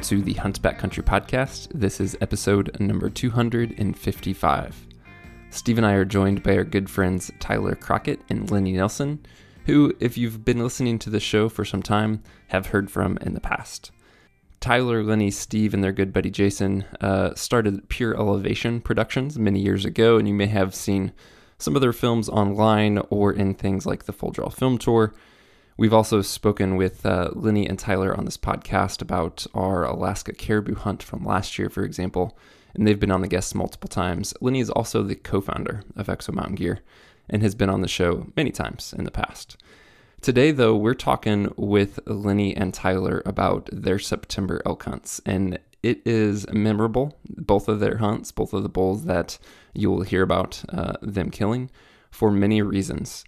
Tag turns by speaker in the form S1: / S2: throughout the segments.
S1: Welcome to the Hunt Country podcast. This is episode number 255. Steve and I are joined by our good friends Tyler Crockett and Lenny Nelson, who, if you've been listening to the show for some time, have heard from in the past. Tyler, Lenny, Steve, and their good buddy Jason uh, started Pure Elevation Productions many years ago, and you may have seen some of their films online or in things like the Full Draw Film Tour. We've also spoken with uh, and Tyler on this podcast about our Alaska caribou hunt from last year, for example, and they've been on the guests multiple times. Lenny is also the co founder of Exo Mountain Gear and has been on the show many times in the past. Today, though, we're talking with Lenny and Tyler about their September elk hunts, and it is memorable, both of their hunts, both of the bulls that you will hear about uh, them killing for many reasons.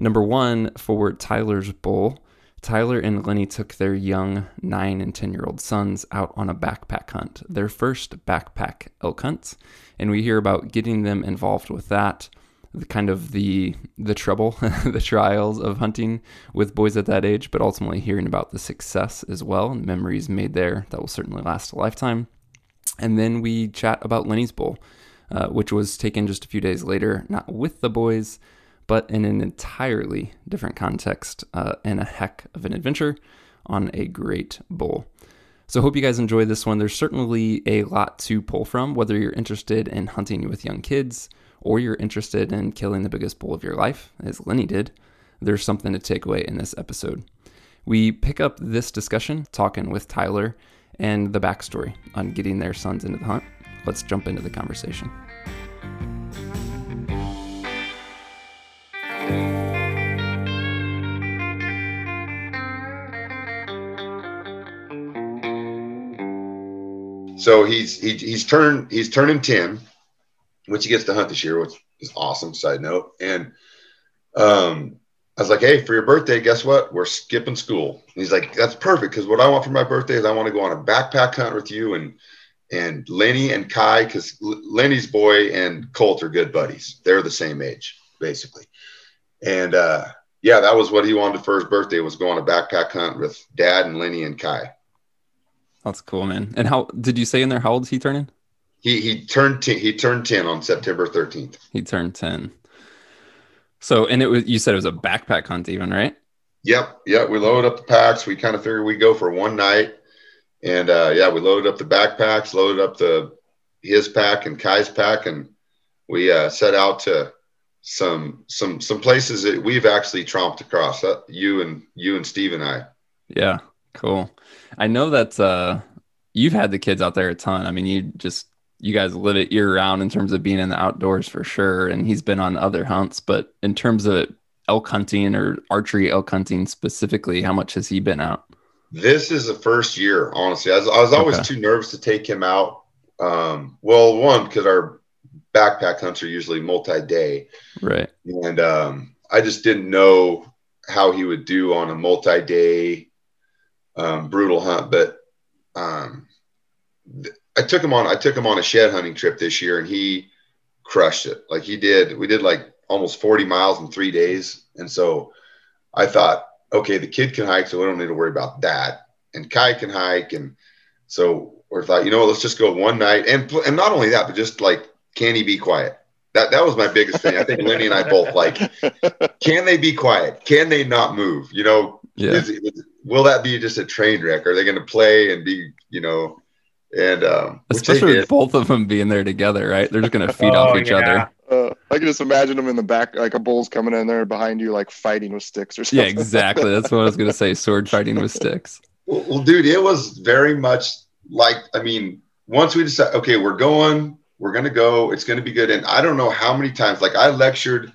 S1: Number one, for Tyler's bull, Tyler and Lenny took their young nine and 10 year old sons out on a backpack hunt, their first backpack elk hunt. And we hear about getting them involved with that, the kind of the the trouble, the trials of hunting with boys at that age, but ultimately hearing about the success as well and memories made there that will certainly last a lifetime. And then we chat about Lenny's bull, uh, which was taken just a few days later, not with the boys, but in an entirely different context uh, and a heck of an adventure on a great bull. So, hope you guys enjoy this one. There's certainly a lot to pull from, whether you're interested in hunting with young kids or you're interested in killing the biggest bull of your life, as Lenny did. There's something to take away in this episode. We pick up this discussion talking with Tyler and the backstory on getting their sons into the hunt. Let's jump into the conversation.
S2: So he's he, he's turned he's turning ten, which he gets to hunt this year, which is awesome. Side note, and um, I was like, hey, for your birthday, guess what? We're skipping school. And he's like, that's perfect because what I want for my birthday is I want to go on a backpack hunt with you and and Lenny and Kai because Lenny's boy and Colt are good buddies. They're the same age basically, and uh, yeah, that was what he wanted for his birthday was go on a backpack hunt with Dad and Lenny and Kai.
S1: That's cool, man. And how did you say in there? How old is he turning?
S2: He he turned ten, he turned ten on September thirteenth.
S1: He turned ten. So, and it was you said it was a backpack hunt, even right?
S2: Yep, yep. We loaded up the packs. We kind of figured we'd go for one night, and uh, yeah, we loaded up the backpacks, loaded up the his pack and Kai's pack, and we uh, set out to some some some places that we've actually tromped across. Uh, you and you and Steve and I.
S1: Yeah, cool. I know that uh, you've had the kids out there a ton. I mean, you just you guys live it year round in terms of being in the outdoors for sure. And he's been on other hunts, but in terms of elk hunting or archery elk hunting specifically, how much has he been out?
S2: This is the first year, honestly. I was, I was always okay. too nervous to take him out. Um, well, one because our backpack hunts are usually multi-day,
S1: right?
S2: And um, I just didn't know how he would do on a multi-day um, brutal hunt. But um, I took him on. I took him on a shed hunting trip this year, and he crushed it. Like he did. We did like almost 40 miles in three days, and so I thought, okay, the kid can hike, so we don't need to worry about that. And Kai can hike, and so we thought, you know, let's just go one night, and and not only that, but just like, can he be quiet? That that was my biggest thing. I think Lenny and I both like, can they be quiet? Can they not move? You know, yeah. is, is, will that be just a train wreck? Are they going to play and be, you know, and um,
S1: especially with both of them being there together, right? They're just going to feed oh, off each yeah. other.
S3: Uh, I can just imagine them in the back, like a bull's coming in there behind you, like fighting with sticks or something.
S1: Yeah, exactly. That's what I was going to say. Sword fighting with sticks.
S2: Well, well, dude, it was very much like, I mean, once we decide, okay, we're going, we're going to go, it's going to be good. And I don't know how many times, like I lectured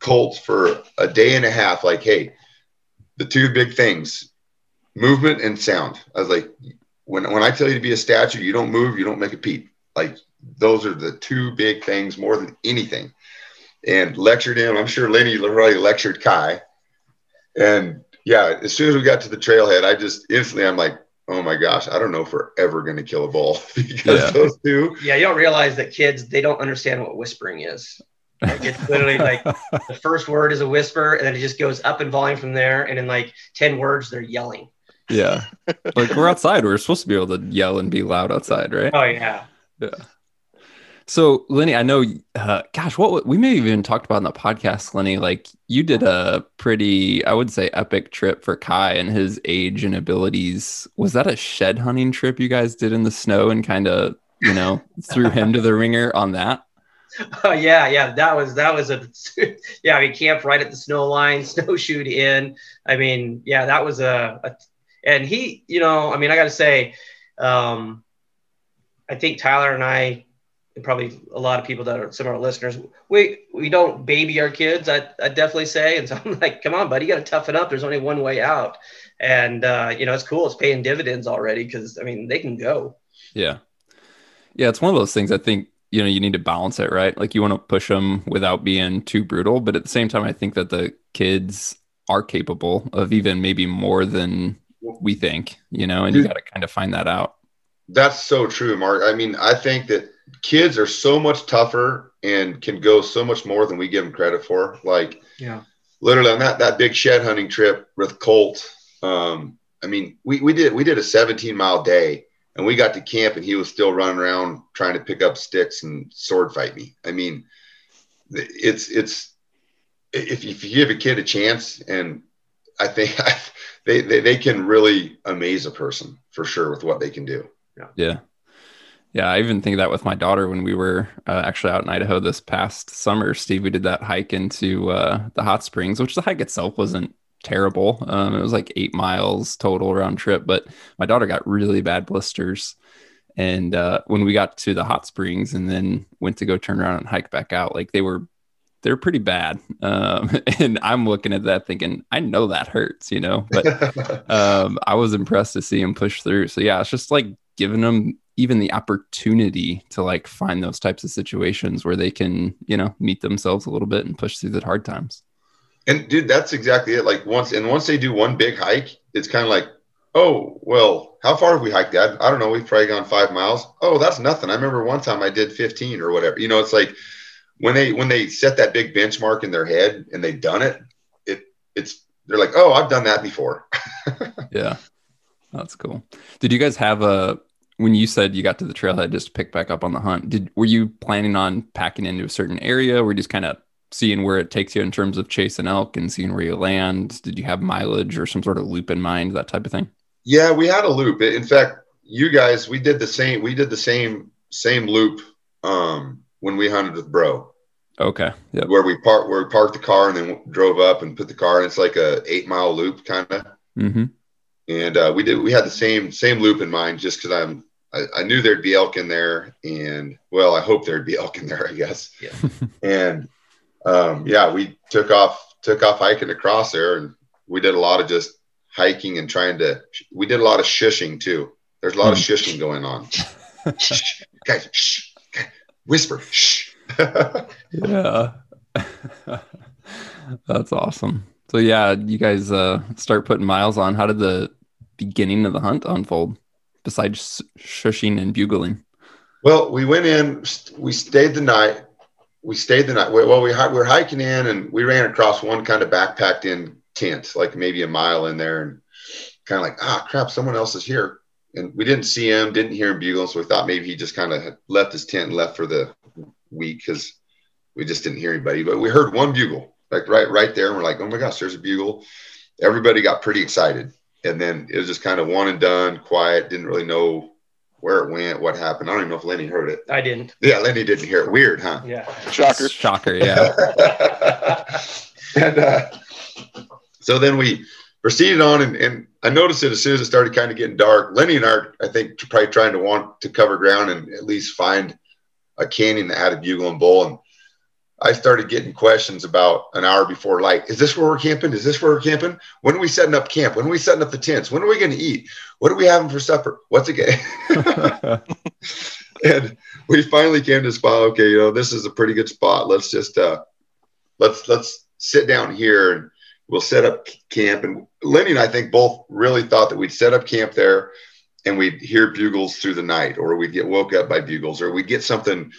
S2: Colt for a day and a half, like, hey, the two big things movement and sound. I was like, when, when I tell you to be a statue, you don't move, you don't make a peep. Like those are the two big things more than anything. And lectured him. I'm sure Lenny already lectured Kai. And yeah, as soon as we got to the trailhead, I just instantly I'm like, oh my gosh, I don't know if we're ever going to kill a bull because
S4: yeah.
S2: those two.
S4: Yeah, you don't realize that kids they don't understand what whispering is. Like it's literally like the first word is a whisper, and then it just goes up in volume from there. And in like ten words, they're yelling.
S1: Yeah. Like we're outside. We're supposed to be able to yell and be loud outside, right?
S4: Oh yeah. Yeah.
S1: So, Lenny, I know, uh, gosh, what we may have even talked about in the podcast, Lenny. Like, you did a pretty, I would say, epic trip for Kai and his age and abilities. Was that a shed hunting trip you guys did in the snow and kind of, you know, threw him to the ringer on that?
S4: Oh yeah, yeah. That was that was a yeah. I mean, camped right at the snow line, snowshoed in. I mean, yeah, that was a, a and he, you know, I mean, I got to say, um, I think Tyler and I and probably a lot of people that are some of our listeners, we we don't baby our kids. I I definitely say, and so I'm like, come on, buddy, you got to toughen up. There's only one way out, and uh, you know it's cool. It's paying dividends already because I mean they can go.
S1: Yeah, yeah. It's one of those things. I think you know you need to balance it right. Like you want to push them without being too brutal, but at the same time, I think that the kids are capable of even maybe more than we think. You know, and you got to kind of find that out.
S2: That's so true, Mark. I mean, I think that kids are so much tougher and can go so much more than we give them credit for. Like,
S4: yeah,
S2: literally on that that big shed hunting trip with Colt. Um, I mean, we we did we did a 17 mile day, and we got to camp, and he was still running around trying to pick up sticks and sword fight me. I mean, it's it's if if you give a kid a chance, and I think they, they they can really amaze a person for sure with what they can do.
S1: Yeah. Yeah. Yeah, I even think that with my daughter when we were uh, actually out in Idaho this past summer, Steve, we did that hike into uh, the hot springs, which the hike itself wasn't terrible. Um, it was like eight miles total round trip, but my daughter got really bad blisters. And uh, when we got to the hot springs and then went to go turn around and hike back out, like they were, they're pretty bad. Um, and I'm looking at that thinking, I know that hurts, you know, but um, I was impressed to see him push through. So yeah, it's just like giving them even the opportunity to like find those types of situations where they can, you know, meet themselves a little bit and push through the hard times.
S2: And dude, that's exactly it. Like once and once they do one big hike, it's kind of like, oh, well, how far have we hiked that? I don't know. We've probably gone five miles. Oh, that's nothing. I remember one time I did 15 or whatever. You know, it's like when they when they set that big benchmark in their head and they've done it, it it's they're like, oh, I've done that before.
S1: yeah. That's cool. Did you guys have a when you said you got to the trailhead just to pick back up on the hunt, did were you planning on packing into a certain area? Were you just kind of seeing where it takes you in terms of chasing elk and seeing where you land? Did you have mileage or some sort of loop in mind, that type of thing?
S2: Yeah, we had a loop. In fact, you guys, we did the same. We did the same same loop um, when we hunted with Bro.
S1: Okay.
S2: Yep. Where we parked, where we parked the car and then drove up and put the car. in. It's like a eight mile loop, kind of.
S1: Mm-hmm.
S2: And uh, we did. We had the same same loop in mind, just because I'm I, I, knew there'd be elk in there, and well, I hope there'd be elk in there, I guess.
S4: Yeah.
S2: and um, yeah, we took off took off hiking across there, and we did a lot of just hiking and trying to. We did a lot of shushing too. There's a lot of hmm. shushing going on. shh, guys, shh, whisper, shh.
S1: yeah, that's awesome. So yeah, you guys uh, start putting miles on. How did the beginning of the hunt unfold? besides shushing and bugling?
S2: Well, we went in, we stayed the night. We stayed the night. Well, we, we were hiking in and we ran across one kind of backpacked in tent, like maybe a mile in there, and kind of like, ah, crap, someone else is here. And we didn't see him, didn't hear him bugling. So we thought maybe he just kind of left his tent and left for the week because we just didn't hear anybody. But we heard one bugle, like right, right there. And we're like, oh my gosh, there's a bugle. Everybody got pretty excited and then it was just kind of one and done, quiet. Didn't really know where it went, what happened. I don't even know if Lenny heard it.
S4: I didn't.
S2: Yeah, Lenny didn't hear it. Weird, huh?
S4: Yeah.
S3: Shocker.
S1: Shocker. Yeah.
S2: and uh, so then we proceeded on, and, and I noticed it as soon as it started kind of getting dark. Lenny and I, are, I think, probably trying to want to cover ground and at least find a canyon that had a bugle and bull. And I started getting questions about an hour before light. Is this where we're camping? Is this where we're camping? When are we setting up camp? When are we setting up the tents? When are we going to eat? What are we having for supper? What's it going? and we finally came to a spot. Okay, you know, this is a pretty good spot. Let's just uh, let's let's sit down here and we'll set up camp. And Lenny and I think both really thought that we'd set up camp there and we'd hear bugles through the night, or we'd get woke up by bugles, or we'd get something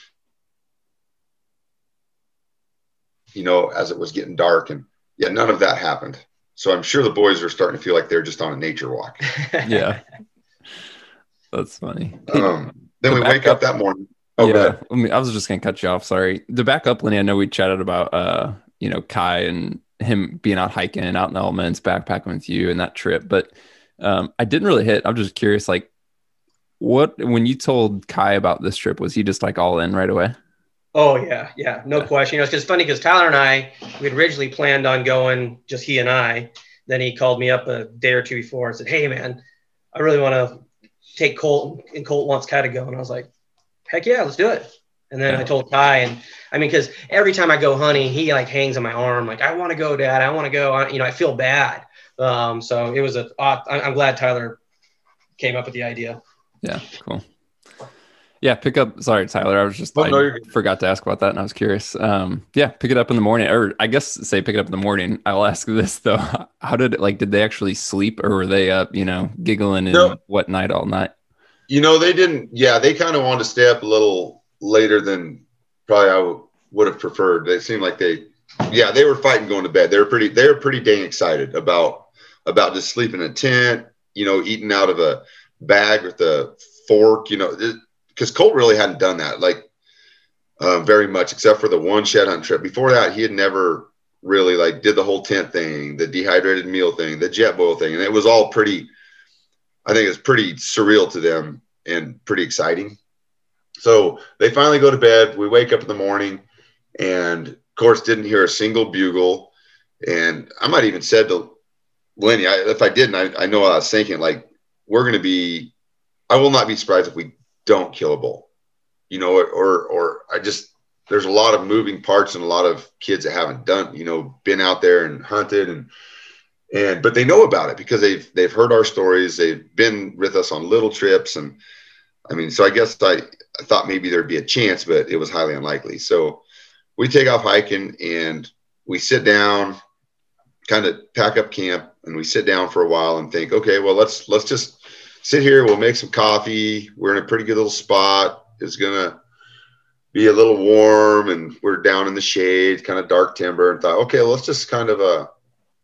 S2: you know, as it was getting dark. And yeah, none of that happened. So I'm sure the boys are starting to feel like they're just on a nature walk.
S1: Yeah. That's funny.
S2: Um, then
S1: The
S2: we wake
S1: backup-
S2: up that morning. Oh,
S1: yeah. I, mean, I was just gonna cut you off. Sorry. To back up, Lenny, I know we chatted about uh, you know, Kai and him being out hiking and out in the elements, backpacking with you and that trip, but um, I didn't really hit. I'm just curious, like, what when you told Kai about this trip, was he just like all in right away?
S4: Oh yeah, yeah, no question. You know, it's just funny because Tyler and I, we had originally planned on going just he and I. Then he called me up a day or two before and said, "Hey man, I really want to take Colt, and Colt wants Kai to go." And I was like, "Heck yeah, let's do it." And then I told Kai, and I mean, because every time I go hunting, he like hangs on my arm, like, "I want to go, Dad. I want to go." I, you know, I feel bad. Um, so it was a. I'm glad Tyler came up with the idea.
S1: Yeah, cool. Yeah, pick up. Sorry, Tyler. I was just
S2: Oh,
S1: I
S2: no,
S1: forgot to ask about that, and I was curious. Um, yeah, pick it up in the morning, or I guess say pick it up in the morning. I'll ask this though: How did it like? Did they actually sleep, or were they up, you know, giggling and
S2: No.
S1: what night all night?
S2: You know, they didn't. Yeah, they kind of wanted to stay up a little later than probably I w- would have preferred. They seemed like they, yeah, they were fighting going to bed. They were pretty. They were pretty dang excited about about just sleeping in a tent. You know, eating out of a bag with a fork. You know, because Colt really hadn't done that like uh, very much, except for the one shed hunt trip. Before that, he had never really like did the whole tent thing, the dehydrated meal thing, the jet boil thing, and it was all pretty. I think it's pretty surreal to them and pretty exciting. So they finally go to bed. We wake up in the morning and of course didn't hear a single bugle. And I might even said to Lenny, I, if I didn't, I, I know I was thinking like, we're going to be, I will not be surprised if we don't kill a bull, you know, or, or, I just, there's a lot of moving parts and a lot of kids that haven't done, you know, been out there and hunted and, and but they know about it because they've they've heard our stories. They've been with us on little trips and i mean so i guess i, I thought maybe there'd be a chance but it was highly unlikely. So we take off hiking and we sit down kind of pack up camp and we sit down for a while and think okay well let's let's just sit here we'll make some coffee we're in a pretty good little spot it's gonna be a little warm and we're down in the shade kind of dark timber and thought okay let's just kind of uh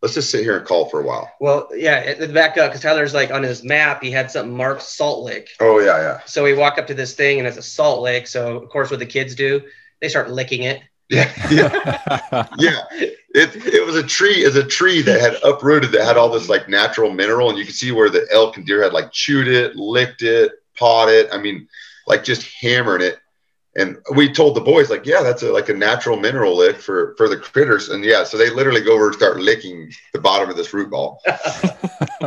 S2: let's just sit here and call for a while
S4: Well, yeah, it- it- back up because Tyler's like on his map, he had something marked Salt Lake.
S2: oh yeah yeah
S4: So we walk up to this thing and it's a salt lake. So of course, what the kids do, they start licking it.
S2: Yeah, yeah, yeah. It it was a tree, is a tree that had uprooted that had all this like natural mineral, and you could see where the elk and deer had like chewed it, licked it, pawed it. I mean, like just hammering it. And we told the boys like, yeah, that's a, like a natural mineral lick for for the critters. And yeah, so they literally go over and start licking the bottom of this root ball.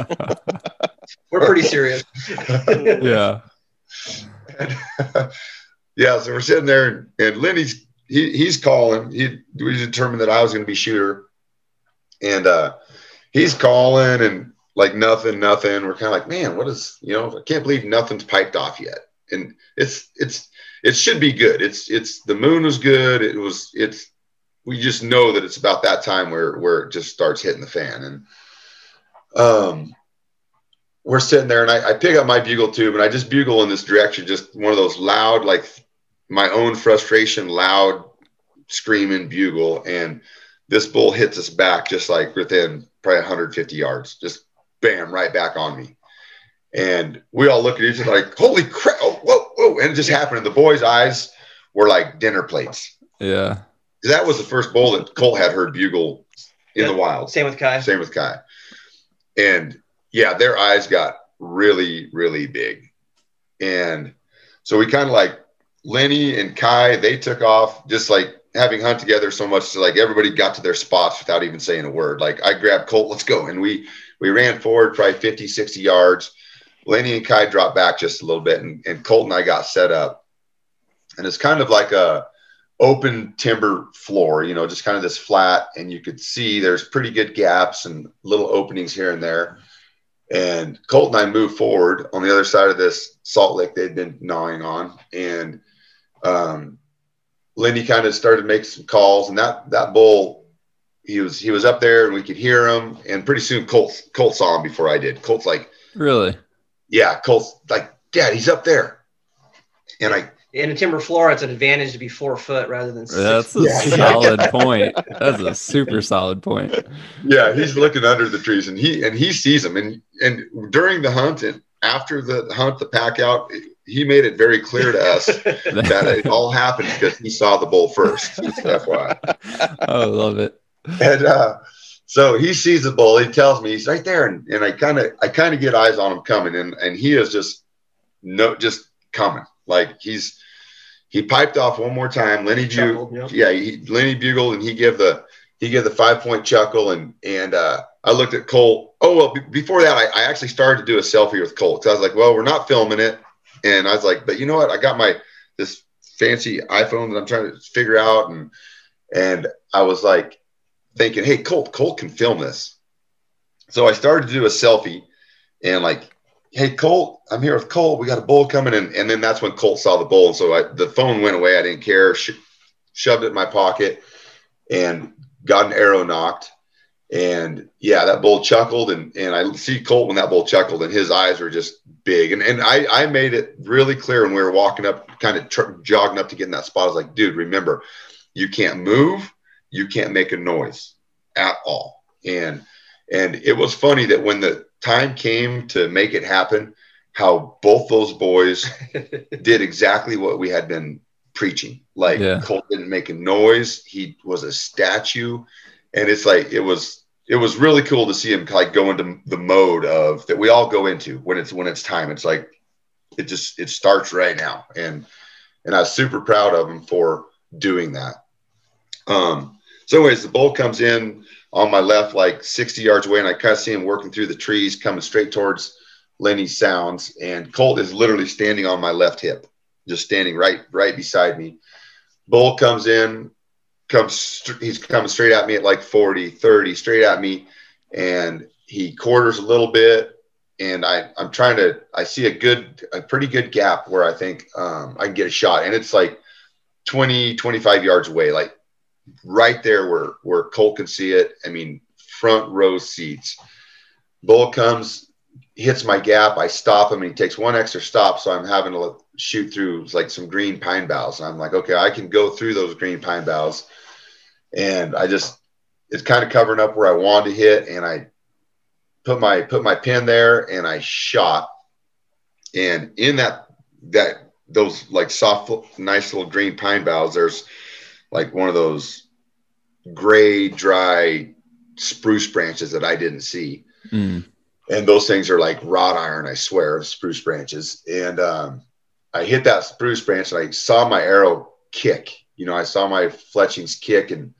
S4: We're pretty serious.
S1: yeah.
S2: yeah, so we're sitting there, and, and Lenny's he he's calling. He we determined that I was going to be shooter, and uh, he's calling and like nothing, nothing. We're kind of like, man, what is you know? I can't believe nothing's piped off yet, and it's it's it should be good. It's it's the moon was good. It was it's we just know that it's about that time where where it just starts hitting the fan, and um we're sitting there and I, I pick up my bugle tube and I just bugle in this direction, just one of those loud, like my own frustration, loud screaming bugle. And this bull hits us back just like within probably 150 yards, just bam, right back on me. And we all look at each other like, holy crap, oh, whoa, whoa. And it just happened. And the boys' eyes were like dinner plates.
S1: Yeah.
S2: That was the first bull that Colt had heard bugle in the wild.
S4: Same with Kai.
S2: Same with Kai. And yeah, their eyes got really, really big. And so we kind of like Lenny and Kai, they took off just like having hunt together so much to like everybody got to their spots without even saying a word. Like I grabbed Colt, let's go. And we we ran forward probably 50, 60 yards. Lenny and Kai dropped back just a little bit and, and Colt and I got set up. And it's kind of like a open timber floor, you know, just kind of this flat, and you could see there's pretty good gaps and little openings here and there. And Colt and I moved forward on the other side of this salt lick they'd been gnawing on, and um, Lenny kind of started making some calls, and that that bull, he was he was up there, and we could hear him. And pretty soon, Colt Colt saw him before I did. Colt's like,
S1: Really?
S2: yeah, Colt's like, Dad, he's up there. And I
S4: in a timber floor, it's an advantage to be four foot rather than six.
S1: That's a
S2: Yeah.
S1: solid point. That's a super solid point.
S2: yeah, he's looking under the trees and he and he sees them and and during the hunt and after the hunt, the pack out, he made it very clear to us that it all happened because he saw the bull first. Just FYI.
S1: oh, I love it.
S2: And uh, so he sees the bull. He tells me he's right there, and, and I kind of I kind of get eyes on him coming, and and he is just no just coming like he's he piped off one more time. Lenny
S4: Chuckled,
S2: bugled,
S4: yeah.
S2: yeah, he, Lenny bugled, and he gave the he gave the five point chuckle, and and uh, I looked at Colt. Oh well, be- before that, I, I actually started to do a selfie with Colt. So I was like, well, we're not filming it, and I was like, but you know what? I got my this fancy iPhone that I'm trying to figure out, and and I was like thinking, hey, Colt, Colt can film this. So I started to do a selfie, and like, hey, Colt, I'm here with Colt. We got a bull coming, and and then that's when Colt saw the bull, and so I, the phone went away. I didn't care. Sh- shoved it in my pocket, and got an arrow nocked. And yeah, that bull chuckled, and and I see Colt when that bull chuckled, and his eyes were just big. And and I I made it really clear when we were walking up, kind of tr- jogging up to get in that spot. I was like, dude, remember, you can't move, you can't make a noise at all. And and it was funny that when the time came to make it happen, how both those boys did exactly what we had been preaching. Like
S1: Yeah.
S2: Colt didn't make a noise. He was a statue. And it's like it was it was really cool to see him like go into the mode of that we all go into when it's when it's time. It's like it just it starts right now. And and I was super proud of him for doing that. Um so anyways, the bull comes in on my left, like 60 yards away, and I kind of see him working through the trees, coming straight towards Lenny Sounds. And Colt is literally standing on my left hip, just standing right, right beside me. Bull comes in, comes, he's coming straight at me at like 40, 30, straight at me. And he quarters a little bit. And I, I'm trying to, I see a good, a pretty good gap where I think um, I can get a shot. And it's like 20, 25 yards away, like right there where where Colt can see it. I mean, front row seats. Bull comes, hits my gap. I stop him, and he takes one extra stop. So I'm having to shoot through like some green pine boughs. And I'm like, okay, I can go through those green pine boughs. And I just it's kind of covering up where I wanted to hit, and I put my put my pin there, and I shot. And in that that those like soft, nice little green pine boughs, there's like one of those gray, dry spruce branches that I didn't see.
S1: Mm.
S2: And those things are like wrought iron, I swear, spruce branches. And um, I hit that spruce branch and I saw my arrow kick. You know, I saw my fletchings kick and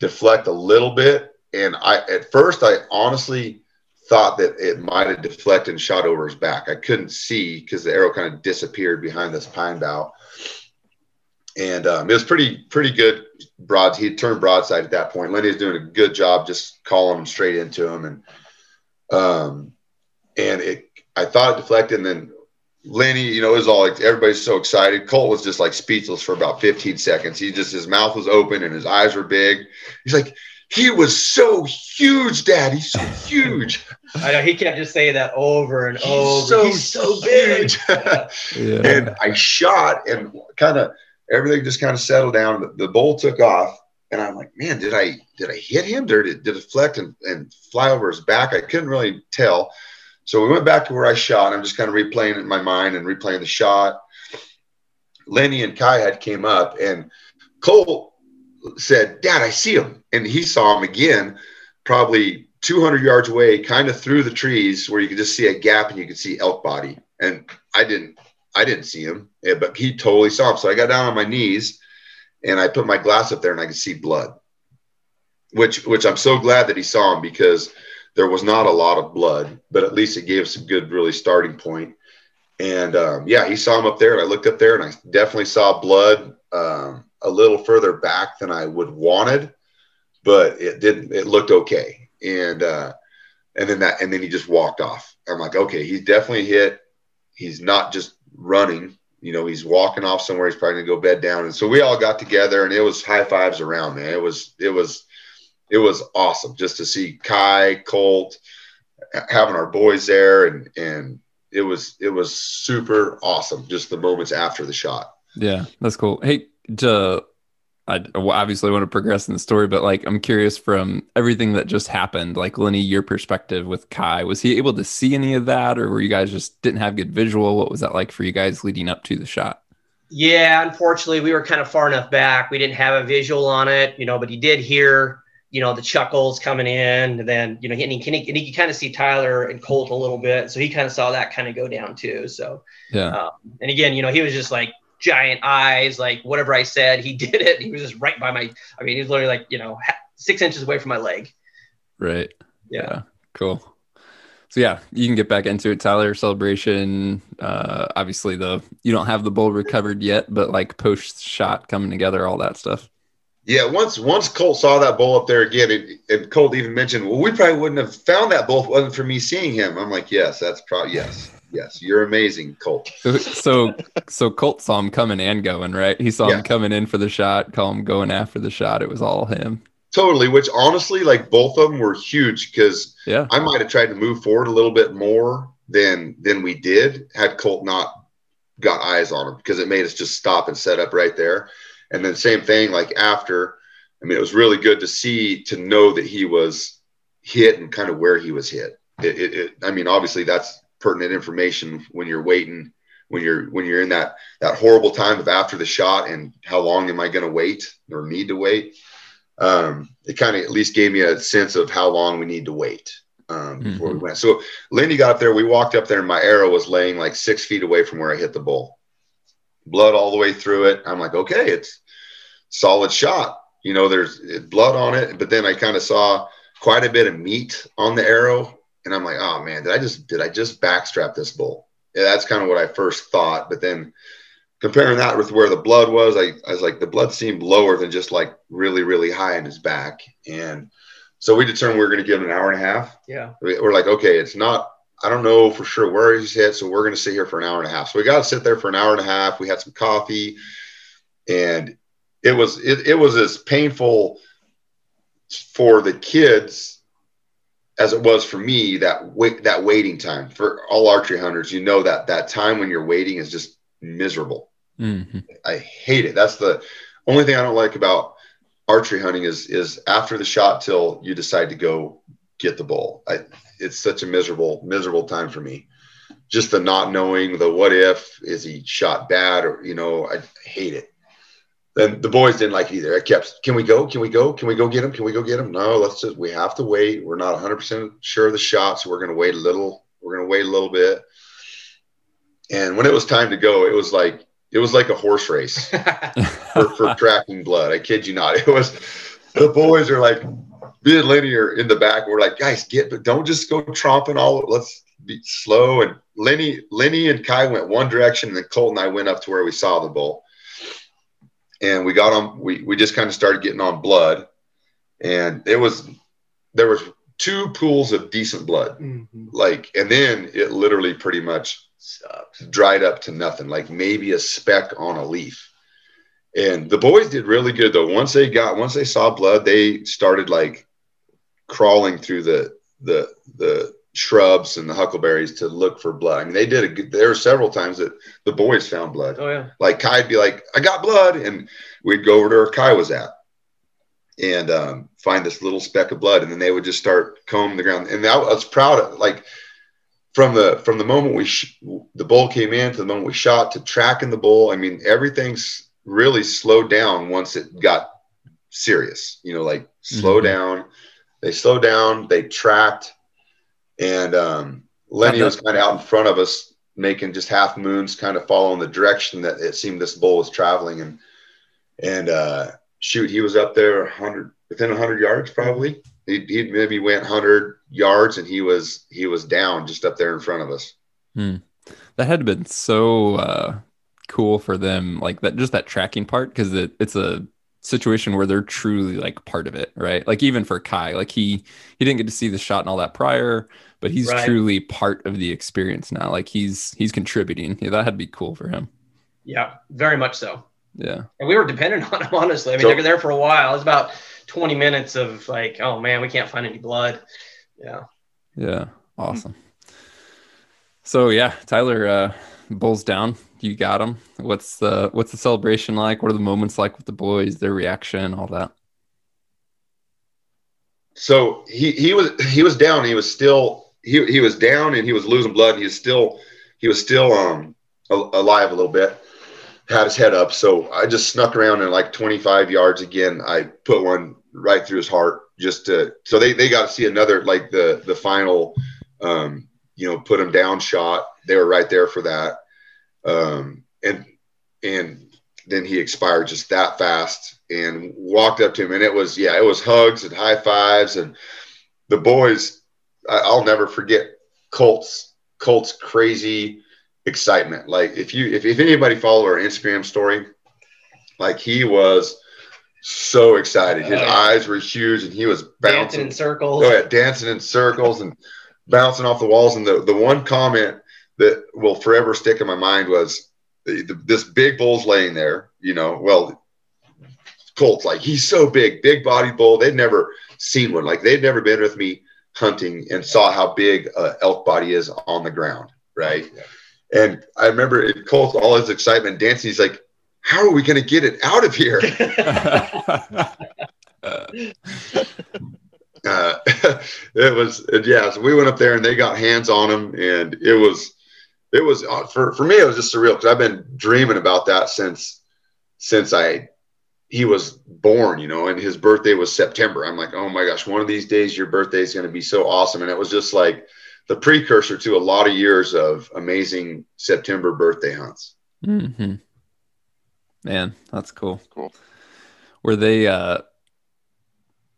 S2: deflect a little bit. And I, at first, I honestly thought that it might have deflected and shot over his back. I couldn't see because the arrow kind of disappeared behind this pine bough and um, it was pretty pretty good broad he turned broadside at that point lenny was doing a good job just calling him straight into him and um and it i thought it deflected and then lenny you know it was all like everybody's so excited colt was just like speechless for about 15 seconds he just his mouth was open and his eyes were big he's like he was so huge dad he's so huge
S4: I know he kept just saying that over and over.
S2: he's so,
S4: He's so
S2: huge
S4: Yeah.
S1: Yeah.
S2: and I shot and kind of everything just kind of settled down. The, the bull took off, and I'm like, man, did I did I hit him? Did did it deflect and, and fly over his back? I couldn't really tell. So we went back to where I shot. I'm just kind of replaying it in my mind and replaying the shot. Lenny and Kai had came up, and Colt said, "Dad, I see him," and he saw him again, probably 200 yards away, kind of through the trees, where you could just see a gap and you could see elk body. And I didn't I didn't see him, eh, but he totally saw him. So I got down on my knees and I put my glass up there and I could see blood, which which I'm so glad that he saw him because there was not a lot of blood, but at least it gave us a good, really starting point. And um, yeah, he saw him up there, and I looked up there, and I definitely saw blood um, a little further back than I would wanted, but it didn't. It looked okay, and uh, and then that, and then he just walked off. I'm like, okay, he's definitely hit. He's not just running. You know, he's walking off somewhere. He's probably gonna go bed down. And so we all got together, and it was high fives around, man. It was it was it was awesome just to see Kai, Colt, having our boys there, and and it was it was super awesome. Just the moments after the shot.
S1: Yeah, that's cool. Hey, to I obviously want to progress in the story, but like I'm curious from everything that just happened, like Lenny, your perspective with Kai, was he able to see any of that, or were you guys just didn't have good visual? What was that like for you guys leading up to the shot?
S4: Yeah, unfortunately, we were kind of far enough back. We didn't have a visual on it, you know, but he did hear, you know, the chuckles coming in, and then you know, and he, and he, and he could kind of see Tyler and Colt a little bit, so he kind of saw that kind of go down too. So
S1: Yeah,
S4: um, and again, you know, he was just like giant eyes, like whatever I said, he did it. He was just right by my. I mean, he was literally like you know six inches away from my leg.
S1: right.
S4: Yeah.
S1: cool. So yeah, you can get back into it. Tyler celebration. Uh, obviously the you don't have the bowl recovered yet, but like post shot coming together, all that stuff.
S2: Yeah, once once Colt saw that bull up there again, and, and Colt even mentioned, well, we probably wouldn't have found that bull if it wasn't for me seeing him. I'm like, yes, that's probably yes, yes, you're amazing, Colt.
S1: So so, so Colt saw him coming and going, right? He saw
S2: Yeah.
S1: him coming in for the shot, call him going after the shot. It was all him.
S2: Totally. Which honestly, like both of them were huge because
S1: Yeah.
S2: I might have tried to move forward a little bit more than than we did had Colt not got eyes on him because it made us just stop and set up right there. And then same thing like after. I mean, it was really good to see to know that he was hit and kind of where he was hit. It, it, it I mean, obviously that's pertinent information when you're waiting when you're when you're in that that horrible time of after the shot and how long am I going to wait or need to wait. Um, it kind of at least gave me a sense of how long we need to wait um, before we went. So Lenny got up there. We walked up there, and my arrow was laying like six feet away from where I hit the bull. Blood all the way through it. I'm like, okay, it's solid shot. You know, there's blood on it, but then I kind of saw quite a bit of meat on the arrow, and I'm like, oh man, did I just did I just backstrap this bull? Yeah, that's kind of what I first thought. But then comparing that with where the blood was, I, I was like, the blood seemed lower than just like really, really high in his back. And so we determined we were going to give him an hour and a half.
S4: Yeah.
S2: We- We're like, okay, it's not, I don't know for sure where he's hit. So we're going to sit here for an hour and a half. So we got to sit there for an hour and a half. We had some coffee and it was, it, it was as painful for the kids as it was for me that wait that waiting time for all archery hunters you know that that time when you're waiting is just miserable
S1: Mhm.
S2: I hate it. That's the only thing I don't like about archery hunting is is after the shot till you decide to go get the bull. I, it's such a miserable miserable time for me. Just the not knowing the what if is he shot bad or you know I hate it. Then the boys didn't like it either. I kept, can we go? Can we go? Can we go get him? Can we go get him? No, let's just we have to wait. We're not 100 percent sure of the shot, so we're going to wait a little. We're going to wait a little bit. And when it was time to go, it was like it was like a horse race for, for tracking blood. I kid you not. It was the boys are like being linear in the back. We're like, guys, get but don't just go tromping all. Let's be slow. And Lenny, Lenny and Kai went one direction, and then Colt and I went up to where we saw the bull. And we got on. We we just kind of started getting on blood, and it was there was two pools of decent blood.
S4: Mhm.
S2: Like, and then it literally pretty much
S4: Sucks.
S2: dried up to nothing, like maybe a speck on a leaf. And the boys did really good though. Once they got, once they saw blood, they started like crawling through the the the shrubs and the huckleberries to look for blood. I mean, they did a good. There were several times that the boys found blood.
S4: Oh yeah.
S2: Like Kai'd be like, "I got blood," and we'd go over to where Kai was at and um, find this little speck of blood, and then they would just start combing the ground. And I was proud of like from the from the moment we sh- the bull came in to the moment we shot to tracking the bull. I mean, everything's really slowed down once it got serious. You know, like slow
S1: Mhm.
S2: down. They slowed down. They tracked, and um, Lenny was kind of out in front of us, making just half moons, kind of following the direction that it seemed this bull was traveling. And and uh, shoot, he was up there 100 within 100 yards probably. He, he maybe went 100 yards, and he was he was down just up there in front of us.
S1: That had been so uh, cool for them, like that, just that tracking part, because it, it's a situation where they're truly like part of it, right? Like even for Kai, like he he didn't get to see the shot and all that prior, but he's
S4: Right.
S1: truly part of the experience now. Like he's he's contributing. Yeah, that had to be cool for him.
S4: Yeah. Very much so.
S1: Yeah,
S4: And we were dependent on him, honestly. I mean,
S2: So-
S4: they were there for a while. It was about 20 minutes of like, oh man, we can't find any blood. Yeah.
S1: yeah, awesome. So yeah, Tyler, uh, bulls down. You got them. What's the what's the celebration like? What are the moments like with the boys? Their reaction, all that.
S2: So he he was he was down. He was still he he was down and he was losing blood. And he was still he was still um alive a little bit. Had his head up. So I just snuck around and like 25 yards again. I put one right through his heart just to so they they got to see another like the the final um you know put him down shot. They were right there for that. Um and and then he expired just that fast and walked up to him and it was yeah it was hugs and high fives and the boys I, will never forget colts colts crazy excitement like if you if, if anybody followed our instagram story like he was so excited his yeah. eyes were huge and he was bouncing
S4: dancing in circles
S2: oh yeah dancing in circles and bouncing off the walls and the, the one comment that will forever stick in my mind was the, this big bull's laying there, you know, well, Colt's like, he's so big, big body bull. They'd never seen one. Like they'd never been with me hunting and saw how big a elk body is on the ground. Right. Yeah. And I remember it, Colt, all his excitement dancing. He's like, how are we going to get it out of here? uh, it was, yeah. So we went up there and they got hands on him and it was, it was uh, for for me it was just surreal because I've been dreaming about that since since I he was born, you know, and his birthday was September. I'm like, oh my gosh, one of these days your birthday is going to be so awesome, and it was just like the precursor to a lot of years of amazing September birthday hunts.
S1: Mm-hmm. Man, that's cool.
S3: Cool.
S1: Were they uh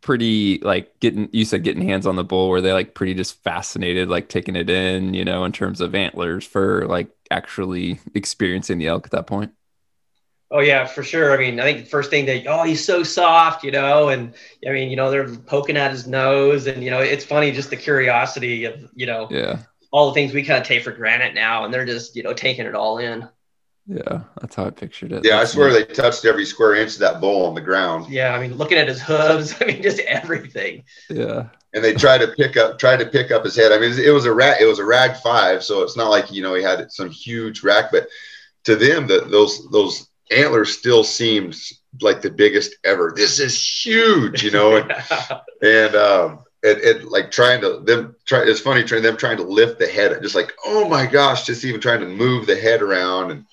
S1: pretty like getting you said getting hands on the bull. Were they like pretty just fascinated like taking it in you know in terms of antlers for like actually experiencing the elk at that point?
S4: Oh yeah for sure. I mean i think the first thing that oh he's so soft you know and i mean you know they're poking at his nose and you know it's funny just the curiosity of you know
S1: yeah.
S4: all the things we kind of take for granted now and they're just you know taking it all in
S1: yeah, that's how I pictured it.
S2: Yeah,
S1: that's
S2: I swear neat. they touched every square inch of that bull on the ground.
S4: Yeah, I mean, looking at his hooves, I mean, just everything.
S1: Yeah.
S2: And they tried to pick up, tried to pick up his head. I mean, it was a rat, it was a rag five, so it's not like you know he had some huge rack, but to them, that those those antlers still seemed like the biggest ever. This is huge, you know, and and um, and, and, like trying to them try. It's funny trying them trying to lift the head, just like oh my gosh, just even trying to move the head around and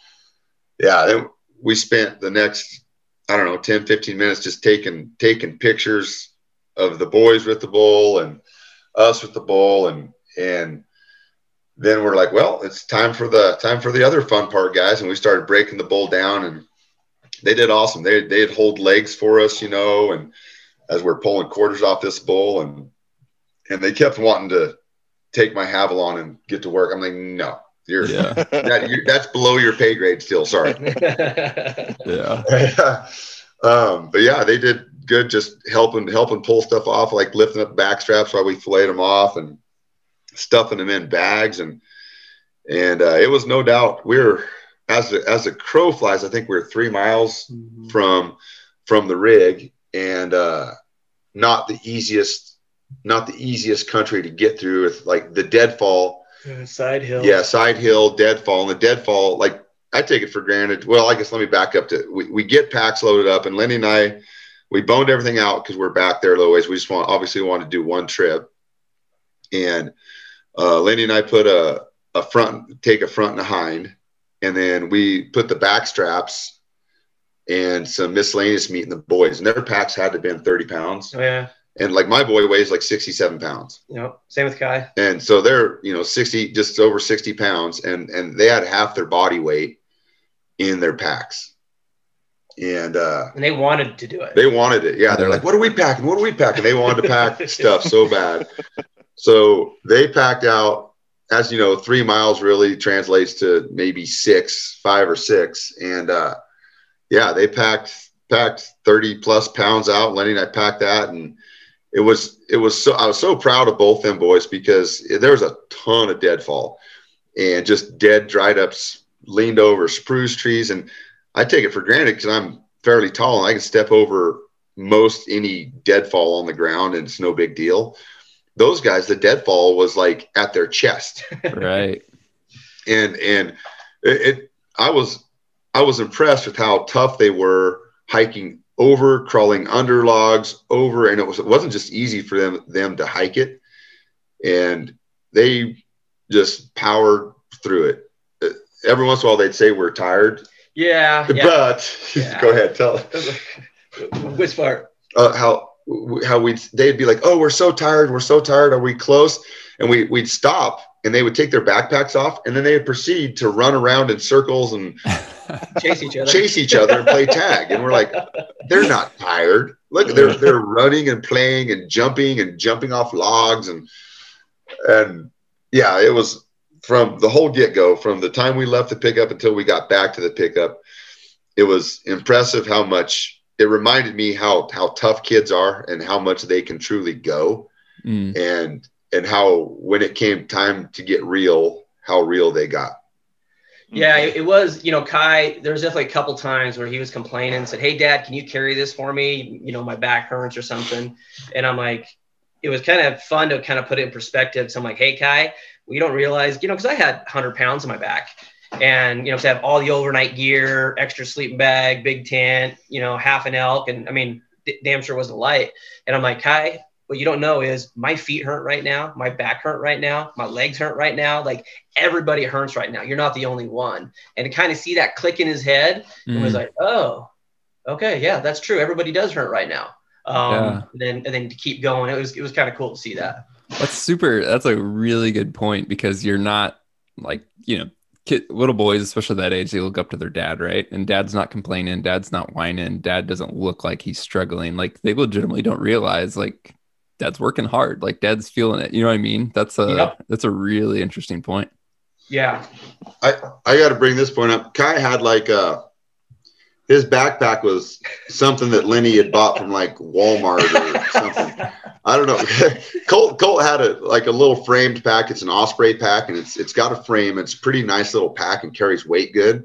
S2: yeah, we spent the next, I don't know, 10, 15 minutes just taking, taking pictures of the boys with the bull and us with the bull. And, and then we're like, well, it's time for the time for the other fun part guys. And we started breaking the bull down and they did awesome. They, they'd hold legs for us, you know, and as we're pulling quarters off this bull and, and they kept wanting to take my Havalon and get to work. I'm like, no, you're, yeah. that, you're, that's below your pay grade still. Sorry.
S1: yeah.
S2: um, but yeah, they did good. Just helping, helping pull stuff off, like lifting up back straps while we filleted them off and stuffing them in bags. And, and uh, it was no doubt we are as a, as a crow flies, I think we we're three miles mm-hmm. from, from the rig and uh, not the easiest, not the easiest country to get through with like the deadfall
S4: side hill.
S2: Yeah, side hill, deadfall. And the deadfall, like I take it for granted. Well, I guess let me back up to we, we get packs loaded up, and Lenny and I, we boned everything out because we're back there a little ways. We just want obviously want to do one trip. And uh, Lenny and I put a, a front, take a front and a hind, and then we put the back straps and some miscellaneous meat in the boys. And their packs had to have been 30 pounds.
S4: Oh, yeah
S2: and like my boy weighs like 67 pounds.
S4: Yep. Same with Kai.
S2: And so they're, you know, 60, just over 60 pounds and, and they had half their body weight in their packs. And, uh,
S4: and they wanted to do it.
S2: They wanted it. Yeah. They're like, what are we packing? What are we packing? They wanted to pack stuff so bad. So they packed out, as you know, three miles really translates to maybe six, five or six. And, uh, yeah, they packed, packed 30 plus pounds out. Lenny and I packed that and, it was it was so I was so proud of both them boys because there was a ton of deadfall and just dead dried up leaned over spruce trees and I take it for granted because I'm fairly tall and I can step over most any deadfall on the ground and it's no big deal. Those guys, the deadfall was like at their chest.
S1: Right.
S2: and and it, it I was I was impressed with how tough they were hiking over, crawling under logs, over, and it was it wasn't just easy for them them to hike it, and they just powered through it. Uh, Every once in a while, they'd say we're tired,
S4: Yeah. yeah.
S2: but
S4: Yeah.
S2: go ahead, tell
S4: Which part?
S2: uh, how how we'd they'd be like, oh, we're so tired, we're so tired, are we close? And we we'd stop, and they would take their backpacks off, and then they would proceed to run around in circles and
S4: Chase each other.
S2: chase each other and play tag. And we're like, they're not tired. Look, they're they're running and playing and jumping and jumping off logs and and yeah, it was from the whole get go, from the time we left the pickup until we got back to the pickup. It was impressive how much it reminded me how how tough kids are and how much they can truly go
S1: Mm.
S2: and and how when it came time to get real, how real they got.
S4: Yeah, it, was, you know, Kai, there was definitely a couple times where he was complaining, said, Hey dad, can you carry this for me? You know, my back hurts or something. And I'm like, it was kind of fun to kind of put it in perspective. So I'm like, Hey Kai, we don't realize, you know, cause I had hundred pounds on my back and, you know, to have all the overnight gear, extra sleeping bag, big tent, you know, half an elk. And I mean, d- damn sure wasn't light. And I'm like, Kai, what you don't know is my feet hurt right now. My back hurt right now. My legs hurt right now. Like everybody hurts right now. You're not the only one. And to kind of see that click in his head, it was
S1: Mm.
S4: like, oh, okay, yeah, that's true. Everybody does hurt right now. Um,
S1: Yeah.
S4: and then and then to keep going, it was it was kind of cool to see that.
S1: That's super. That's a really good point because you're not like, you know, kid, little boys, especially that age, they look up to their dad, right? And dad's not complaining, dad's not whining, dad doesn't look like he's struggling. Like they legitimately don't realize like dad's working hard, like dad's feeling it. You know what I mean? That's a
S4: Yep.
S1: that's a really interesting point.
S4: Yeah,
S2: I I got to bring this point up. Kai had like a his backpack was something that Lenny had bought from like Walmart or something. I don't know. Colt Colt had a like a little framed pack. It's an Osprey pack, and it's it's got a frame. It's a pretty nice little pack and carries weight good.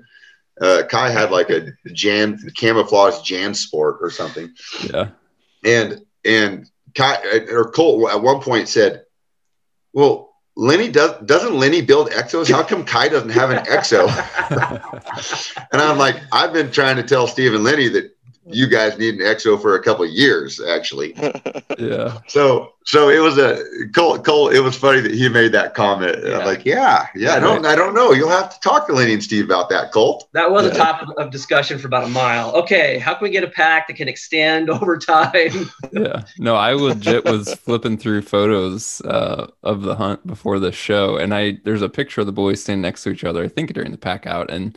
S2: Uh, Kai had like a Jan camouflage JanSport or something,
S1: Yeah.
S2: and and Kai or Colt at one point said, "Well, Lenny does doesn't Lenny build exos? How come Kai doesn't have an exo?" And I'm like, I've been trying to tell Steve and Lenny that you guys need an exo for a couple of years, actually.
S1: yeah.
S2: So, so it was a Colt. Colt. It was funny that he made that comment. And I'm like, yeah, yeah. I don't, I don't know. You'll have to talk to Lenny and Steve about that, Colt.
S4: that was
S1: Yeah.
S4: a topic of discussion for about a mile. Okay, how can we get a pack that can extend over time?
S1: Yeah. No, I legit was flipping through photos uh, of the hunt before the show, and I there's a picture of the boys standing next to each other. I think during the pack out, and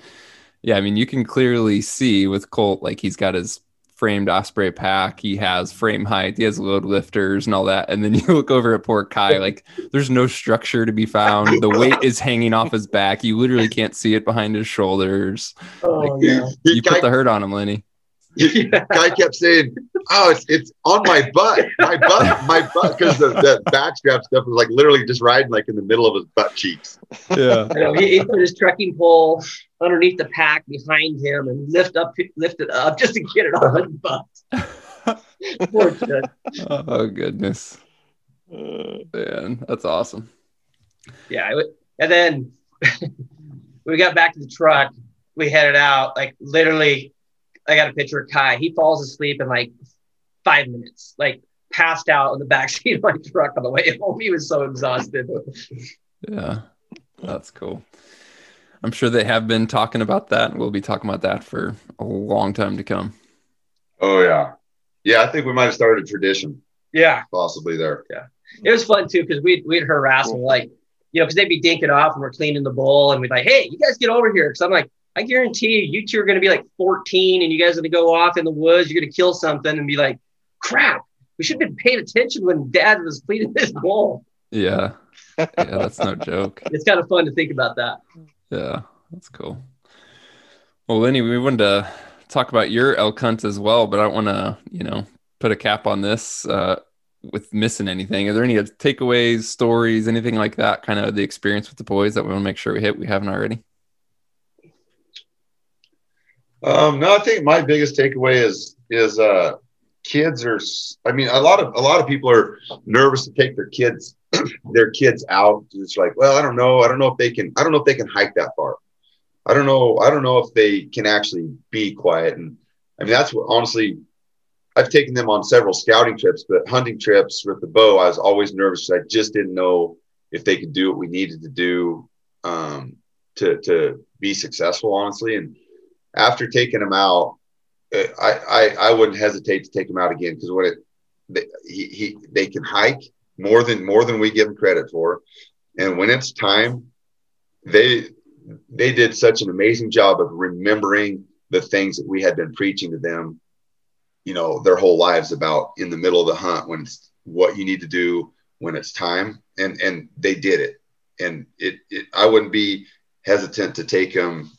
S1: yeah, I mean you can clearly see with Colt like he's got his framed Osprey pack, he has frame height, he has load lifters and all that, and then you look over at poor Kai, like there's no structure to be found. The weight is hanging off his back. You literally can't see it behind his shoulders.
S4: Oh
S2: He- he-
S1: You
S2: Kai,
S1: put the hurt on him, Lenny.
S4: yeah.
S2: Kai kept saying, "Oh, it's it's on my butt, my butt, my butt," because the, the back strap stuff was like literally just riding like in the middle of his butt cheeks.
S1: Yeah.
S4: I know, he, he put his trekking pole underneath the pack behind him and lift up, lift it up just to get it off his butt. Poor kid.
S1: Oh goodness.
S3: Uh,
S1: Man, that's awesome.
S4: Yeah. it And then we got back to the truck. We headed out. Like literally, I got a picture of Kai. He falls asleep in like five minutes, like passed out in the back seat of my truck on the way home. He was so exhausted.
S1: Yeah, that's cool. I'm sure they have been talking about that, and we'll be talking about that for a long time to come.
S2: Oh yeah, yeah. I think we might have started a tradition,
S4: Yeah.
S2: possibly there.
S4: Yeah, it was fun too because we'd, we'd harass them like, you know, because they'd be dinking off and we're cleaning the bowl and we'd like, hey, you guys get over here. Because I'm like, I guarantee you, you two are going to be like 14 and you guys are going to go off in the woods. You're going to kill something and be like, crap, we should have been paying attention when dad was cleaning this bowl.
S1: Yeah, yeah, that's no joke.
S4: It's kind of fun to think about that.
S1: Yeah, that's cool. Well, Lenny, we wanted to talk about your elk hunt as well, but I don't want to, you know, put a cap on this uh, with missing anything. Are there any takeaways, stories, anything like that? Kind of the experience with the boys that we want to make sure we hit. We haven't already.
S2: Um, no, I think my biggest takeaway is is uh, kids are. I mean, a lot of a lot of people are nervous to take their kids their kids out. It's like, well, I don't know. I don't know if they can. I don't know if they can hike that far. I don't know. I don't know if they can actually be quiet. And I mean, that's what honestly, I've taken them on several scouting trips, but hunting trips with the bow, I was always nervous. I just didn't know if they could do what we needed to do um, to to be successful, honestly. And after taking them out, I I, I wouldn't hesitate to take them out again because what it they, he, he they can hike more than more than we give them credit for, and when it's time, they they did such an amazing job of remembering the things that we had been preaching to them, you know, their whole lives about in the middle of the hunt when it's what you need to do when it's time, and and they did it, and it, it I wouldn't be hesitant to take them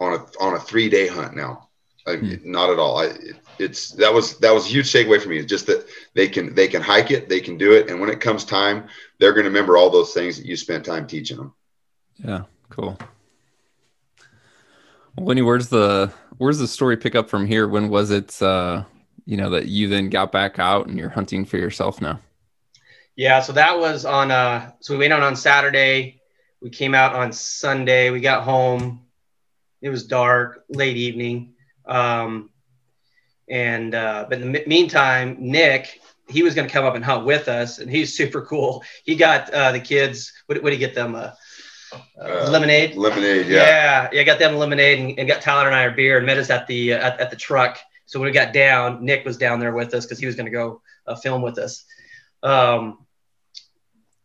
S2: on a on a three day hunt now. I, hmm. Not at all. I it, it's that was that was a huge takeaway for me. It's just that they can they can hike it, they can do it, and when it comes time, they're going to remember all those things that you spent time teaching them.
S1: Yeah, cool. Well, Lenny, where's the where's the story pick up from here? When was it uh you know that you then got back out and you're hunting for yourself now?
S4: Yeah, so that was on uh so we went out on Saturday. We came out on Sunday. We got home. It was dark, late evening. Um and uh but in the meantime, Nick, he was going to come up and hunt with us and he's super cool. He got uh the kids what what did he get them uh uh, lemonade.
S2: Lemonade,
S4: yeah. Yeah, yeah. Got them lemonade and, and, got Tyler and I our beer and met us at the uh, at, at, the truck. So when we got down, Nick was down there with us because he was going to go uh, film with us. Um,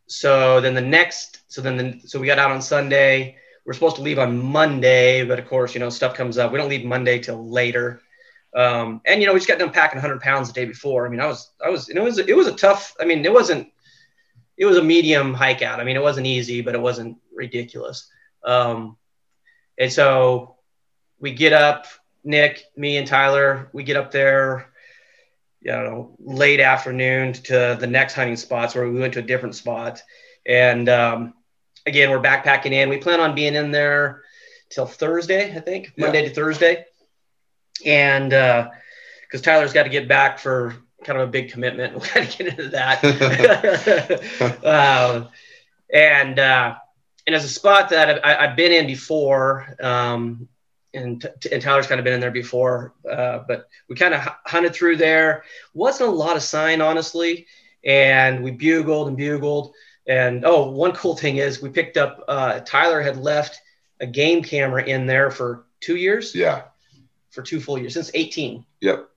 S4: so then the next, so then the, so we got out on Sunday. We're supposed to leave on Monday, but of course, you know, stuff comes up. We don't leave Monday till later. Um, and you know, we just got done packing 100 pounds the day before. I mean, I was, I was, it was, it was a tough. I mean, it wasn't it was a medium hike out. I mean, it wasn't easy, but it wasn't ridiculous. Um, and so we get up, Nick, me, and Tyler. We get up there, you know, late afternoon to the next hunting spots where we went to a different spot. And um, again, we're backpacking in. We plan on being in there till Thursday, I think, Monday to Thursday. And because uh, Tyler's got to get back for kind of a big commitment. We'll kind of get into that. um, and uh, and as a spot that I've, I've been in before, um, and, and Tyler's kind of been in there before, uh, but we kind of hunted through there. Wasn't a lot of sign, honestly, and we bugled and bugled. And oh, one cool thing is we picked up. Uh, Tyler had left a game camera in there for two years.
S2: Yeah.
S4: For two full years since 18.
S2: Yep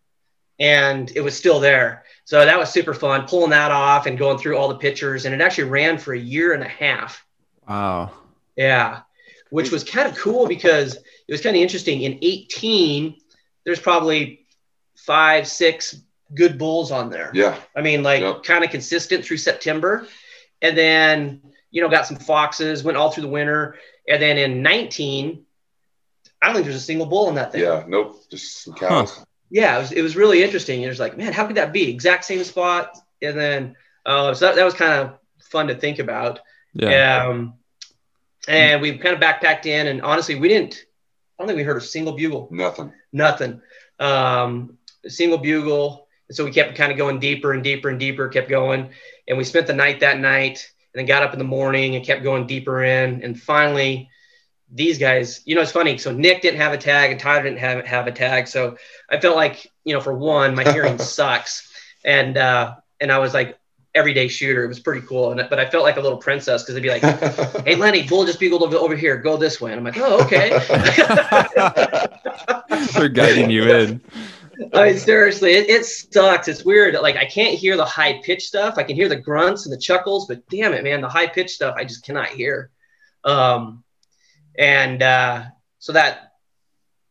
S4: and it was still there. So that was super fun pulling that off and going through all the pictures. And it actually ran for a year and a half.
S1: Wow.
S4: Yeah. Which was kind of cool because it was kind of interesting. In 18, there's probably five, six good bulls on there.
S2: Yeah.
S4: I mean, like yep. kind of consistent through September. And then, you know, got some foxes, went all through the winter. And then in 19, I don't think there's a single bull in that thing.
S2: Yeah, nope, just some cows. Huh
S4: yeah, it was, it was really interesting. It was like, man, how could that be? Exact same spot. And then, uh, so that, that was kind of fun to think about. Yeah. Um, and we kind of backpacked in, and honestly, we didn't. I don't think we heard a single bugle.
S2: Nothing.
S4: Nothing. Um, a single bugle. And so we kept kind of going deeper and deeper and deeper. Kept going, and we spent the night that night, and then got up in the morning and kept going deeper in, and finally these guys, you know, it's funny. So Nick didn't have a tag and Tyler didn't have, have a tag. So I felt like, you know, for one, my hearing sucks. And, uh, and I was like everyday shooter. It was pretty cool. And, but I felt like a little princess because they'd be like, Hey Lenny, bull just bugled over, over here. Go this way. And I'm like, Oh, okay.
S1: They're guiding you in.
S4: I mean, seriously, it, it sucks. It's weird. Like I can't hear the high pitch stuff. I can hear the grunts and the chuckles, but damn it, man, the high pitch stuff I just cannot hear. Um, and uh, so that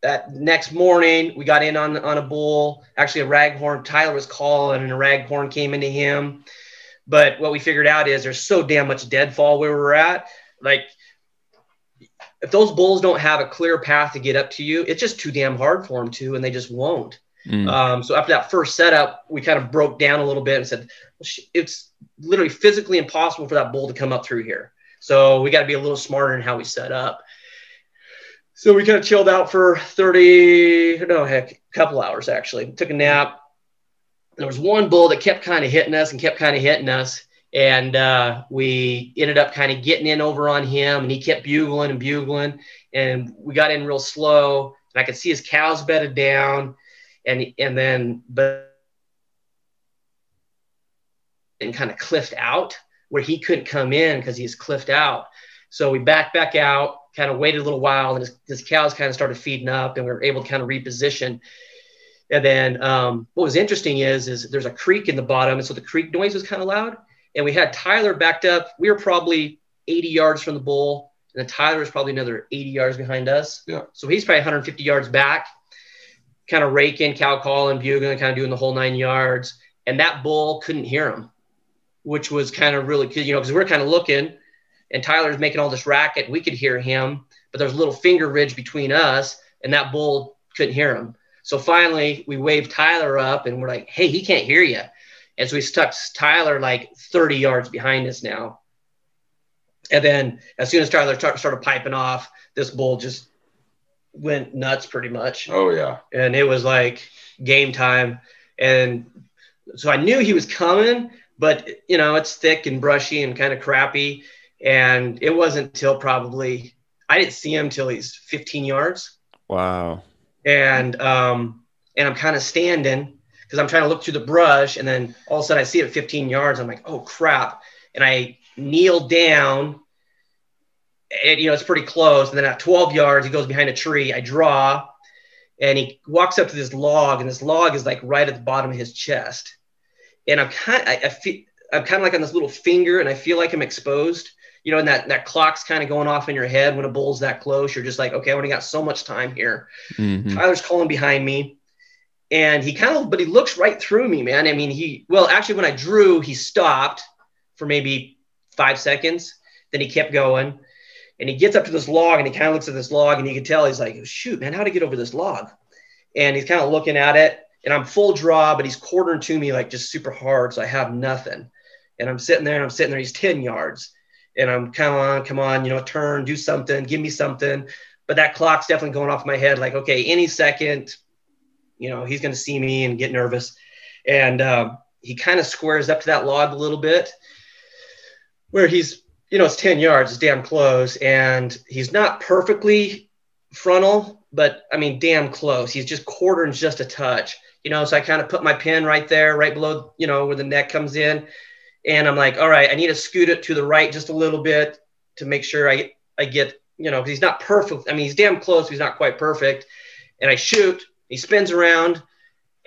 S4: that next morning we got in on on a bull. Actually, a raghorn. Tyler was calling, and a raghorn came into him. But what we figured out is there's so damn much deadfall where we're at. Like if those bulls don't have a clear path to get up to you, it's just too damn hard for them to, and they just won't. Mm. Um, so after that first setup, we kind of broke down a little bit and said, it's literally physically impossible for that bull to come up through here. So we got to be a little smarter in how we set up. So we kind of chilled out for 30, no, heck, a couple hours actually. Took a nap. There was one bull that kept kind of hitting us and kept kind of hitting us. And uh, we ended up kind of getting in over on him, and he kept bugling and bugling. And we got in real slow, and I could see his cows bedded down, and and then but and kind of cliffed out where he couldn't come in because he's cliffed out. So we backed back out, kind of waited a little while, and his, his cows kind of started feeding up, and we were able to kind of reposition. And then um, what was interesting is is there's a creek in the bottom, and so the creek noise was kind of loud. And we had Tyler backed up. We were probably 80 yards from the bull, and then Tyler was probably another 80 yards behind us.
S2: Yeah.
S4: So he's probably 150 yards back, kind of raking, cow calling, bugling, kind of doing the whole nine yards. And that bull couldn't hear him, which was kind of really you know, because we're kind of looking, and Tyler's making all this racket. We could hear him, but there's a little finger ridge between us, and that bull couldn't hear him. So finally, we waved Tyler up, and we're like, "Hey, he can't hear you." And so we stuck Tyler like 30 yards behind us now. And then as soon as Tyler start, started piping off, this bull just went nuts pretty much.
S2: Oh yeah.
S4: And it was like game time. And so I knew he was coming, but you know, it's thick and brushy and kind of crappy. And it wasn't till probably I didn't see him till he's 15 yards.
S1: Wow.
S4: And um, and I'm kind of standing because I'm trying to look through the brush, and then all of a sudden I see it 15 yards. I'm like, oh crap! And I kneel down. And, you know, it's pretty close. And then at 12 yards, he goes behind a tree. I draw, and he walks up to this log, and this log is like right at the bottom of his chest. And I'm kind, I, I feel, I'm kind of like on this little finger, and I feel like I'm exposed. You know, and that that clock's kind of going off in your head when a bull's that close. You're just like, okay, I only got so much time here.
S1: Mhm.
S4: Tyler's calling behind me. And he kind of, but he looks right through me, man. I mean, he, well, actually, when I drew, he stopped for maybe five seconds. Then he kept going. And he gets up to this log and he kind of looks at this log and you can tell he's like, shoot, man, how to get over this log? And he's kind of looking at it. And I'm full draw, but he's quartering to me like just super hard. So I have nothing. And I'm sitting there and I'm sitting there. He's 10 yards. And I'm come on, come on, you know, turn, do something, give me something. But that clock's definitely going off my head. Like, okay, any second, you know, he's going to see me and get nervous. And um, he kind of squares up to that log a little bit where he's, you know, it's 10 yards, it's damn close. And he's not perfectly frontal, but I mean, damn close. He's just quartering just a touch, you know. So I kind of put my pin right there, right below, you know, where the neck comes in. And I'm like, all right, I need to scoot it to the right just a little bit to make sure I, I get, you know, he's not perfect. I mean, he's damn close, he's not quite perfect. And I shoot, he spins around,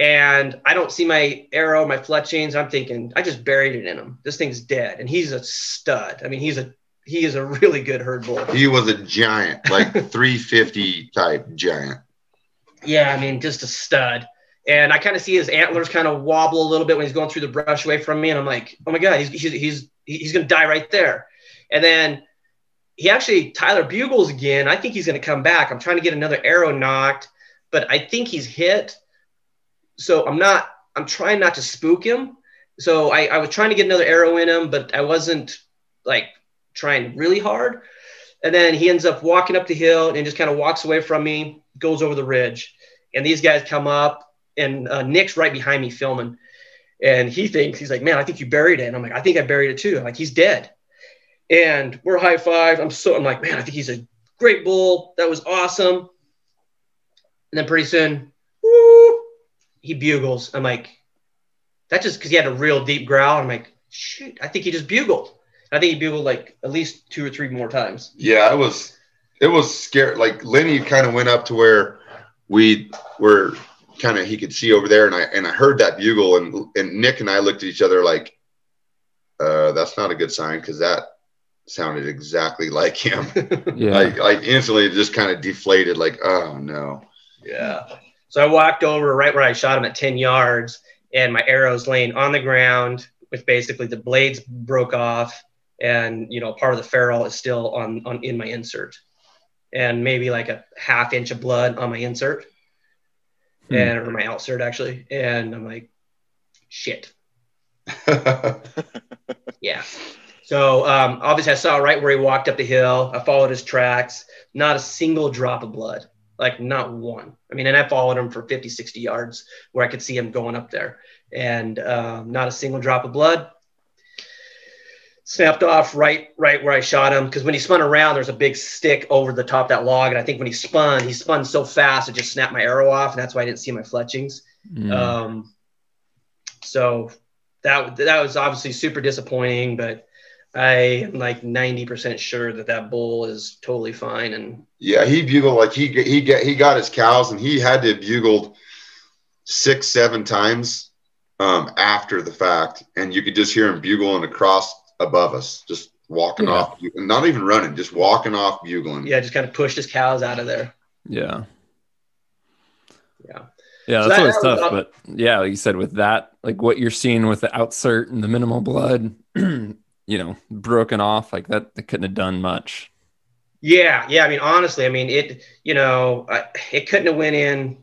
S4: and I don't see my arrow, my fletchings. I'm thinking, I just buried it in him. This thing's dead. And he's a stud. I mean, he's a he is a really good herd bull.
S2: He was a giant, like 350 type giant.
S4: Yeah, I mean, just a stud. And I kind of see his antlers kind of wobble a little bit when he's going through the brush away from me. And I'm like, oh my God, he's, he's, he's, he's going to die right there. And then he actually, Tyler bugles again. I think he's going to come back. I'm trying to get another arrow nocked, but I think he's hit. So I'm not, I'm trying not to spook him. So I, I was trying to get another arrow in him, but I wasn't like trying really hard. And then he ends up walking up the hill and just kind of walks away from me, goes over the ridge. And these guys come up, and uh, Nick's right behind me filming. And he thinks, he's like, man, I think you buried it. And I'm like, I think I buried it too. I'm like, he's dead. And we're high five. I'm so, I'm like, man, I think he's a great bull. That was awesome. And then pretty soon, he bugles. I'm like, that just because he had a real deep growl. I'm like, shoot, I think he just bugled. I think he bugled like at least two or three more times.
S2: Yeah, it was it was scary. Like Lenny kind of went up to where we were kind of he could see over there, and I and I heard that bugle, and and Nick and I looked at each other like, uh, that's not a good sign because that sounded exactly like him.
S1: Yeah.
S2: like like instantly it just kind of deflated. Like oh no.
S4: Yeah. So I walked over right where I shot him at 10 yards, and my arrow's laying on the ground with basically the blades broke off, and you know, part of the ferrule is still on, on in my insert, and maybe like a half inch of blood on my insert,
S1: Hmm.
S4: and or my outsert actually. And I'm like, shit. Yeah. So um, obviously, I saw right where he walked up the hill. I followed his tracks. Not a single drop of blood, like not one. I mean, and I followed him for 50, 60 yards where I could see him going up there, and um, not a single drop of blood. snapped off right right where I shot him because when he spun around, there's a big stick over the top of that log, and I think when he spun, he spun so fast it just snapped my arrow off, and that's why I didn't see my fletchings.
S1: Mm.
S4: Um, so that that was obviously super disappointing, but I am like 90% sure that that bull is totally fine. And
S2: Yeah, he bugled like he he get he got his cows and he had to have bugled six seven times um, after the fact, and you could just hear him bugling across above us, just walking
S1: Yeah.
S2: off, not even running, just walking off bugling.
S4: yeah, just kind of pushed his cows out of there.
S1: Yeah.
S4: Yeah.
S1: Yeah,
S4: So
S1: that's
S4: that-
S1: always
S4: that
S1: tough.
S4: up-
S1: But yeah, like you said, with that, like what you're seeing with the outsert and the minimal blood, you know, broken off, like that, they couldn't have done much.
S4: Yeah. Yeah. I mean, honestly, I mean, it, you know, I, it couldn't have went in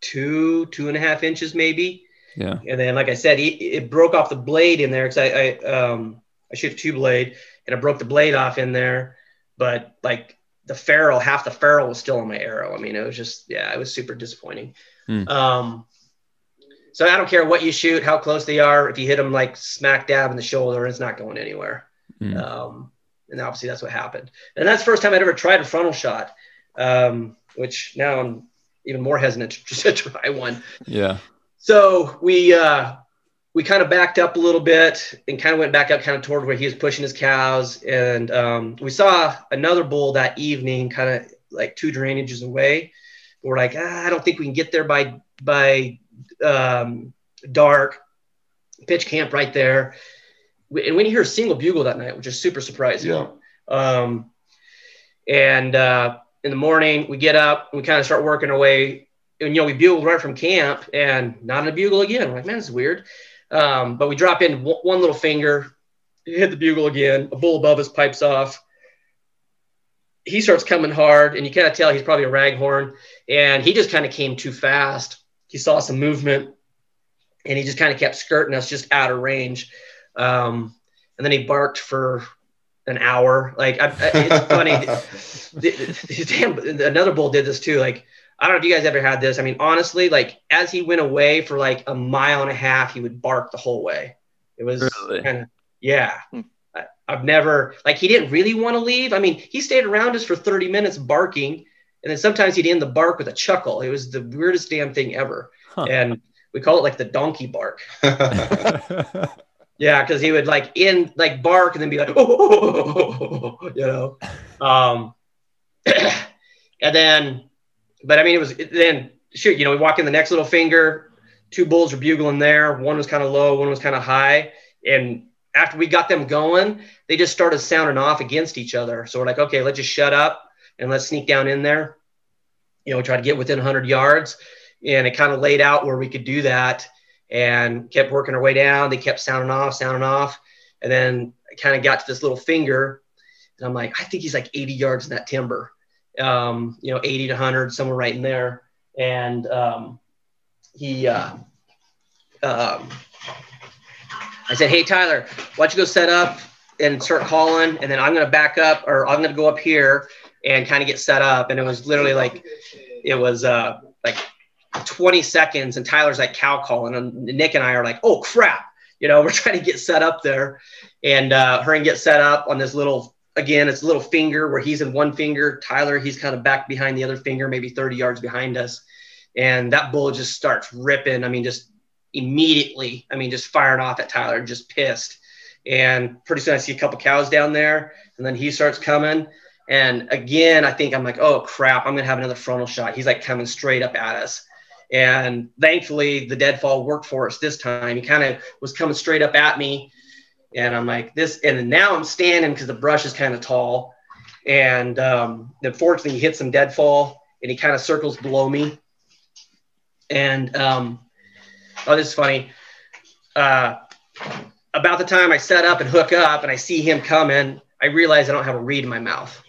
S4: two, two and a half inches maybe.
S1: Yeah.
S4: And then, like I said, it, it broke off the blade in there because I, I, um, I shoot two blade and I broke the blade off in there. But like the ferrule, half the ferrule was still on my arrow. I mean, it was just, yeah, it was super disappointing.
S1: Hmm.
S4: Um, so I don't care what you shoot, how close they are. If you hit them like smack dab in the shoulder, it's not going anywhere.
S1: Mm.
S4: Um, and obviously that's what happened. And that's the first time I'd ever tried a frontal shot, um, which now I'm even more hesitant to, try one.
S1: Yeah.
S4: So we uh, we kind of backed up a little bit and kind of went back up kind of toward where he was pushing his cows. And um, we saw another bull that evening, kind of like two drainages away. We're like, ah, I don't think we can get there by by um, dark. Pitch camp right there. And we didn't hear a single bugle that night, which is super surprising.
S2: Yeah.
S4: Um, and uh, in the morning, we get up, we kind of start working our way. And, you know, we bugled right from camp and not in a bugle again. We're like, man, this is weird. Um, but we drop in one, one little finger, hit the bugle again, a bull above us pipes off. He starts coming hard, and you kind of tell he's probably a raghorn. And he just kind of came too fast. He saw some movement, and he just kind of kept skirting us just out of range. Um, and then he barked for an hour. Like I, I, it's funny. the, the, damn, another bull did this too. Like I don't know if you guys ever had this. I mean, honestly, like as he went away for like a mile and a half, he would bark the whole way. It was
S1: Really?
S4: kind of yeah.
S3: Hmm.
S4: I, I've never like he didn't really want to leave. I mean, he stayed around us for 30 minutes barking, and then sometimes he'd end the bark with a chuckle. It was the weirdest damn thing ever,
S1: Huh.
S4: and we call it like the donkey bark. Yeah, because he would like in like bark and then be like, oh, you know. Um, and then, but I mean, it was then shoot, you know, we walk in the next little finger, two bulls were bugling there. One was kind of low, one was kind of high. And after we got them going, they just started sounding off against each other. So we're like, okay, let's just shut up and let's sneak down in there. You know, try to get within 100 yards. And it kind of laid out where we could do that and kept working our way down. They kept sounding off, sounding off. And then I kind of got to this little finger. And I'm like, I think he's like 80 yards in that timber, um, you know, 80 to 100, somewhere right in there. And um, he, uh, um, I said, Hey, Tyler, why don't you go set up and start calling? And then I'm going to back up or I'm going to go up here and kind of get set up. And it was literally like, it was uh, like 20 seconds and Tyler's like cow calling and Nick and I are like, oh crap. You know, we're trying to get set up there and uh, her and get set up on this little, again, it's a little finger where he's in one finger. Tyler, he's kind of back behind the other finger, maybe 30 yards behind us. And that bull just starts ripping. I mean, just immediately, I mean, just firing off at Tyler, just pissed. And pretty soon I see a couple cows down there and then he starts coming. And again, I think I'm like, oh crap, I'm gonna have another frontal shot. He's like coming straight up at us. And thankfully, the deadfall worked for us this time. He kind of was coming straight up at me. And I'm like, this, and now I'm standing because the brush is kind of tall. And um, unfortunately, he hits some deadfall and he kind of circles below me. And um, oh, this is funny. Uh, about the time I set up and hook up and I see him coming, I realize I don't have a reed in my mouth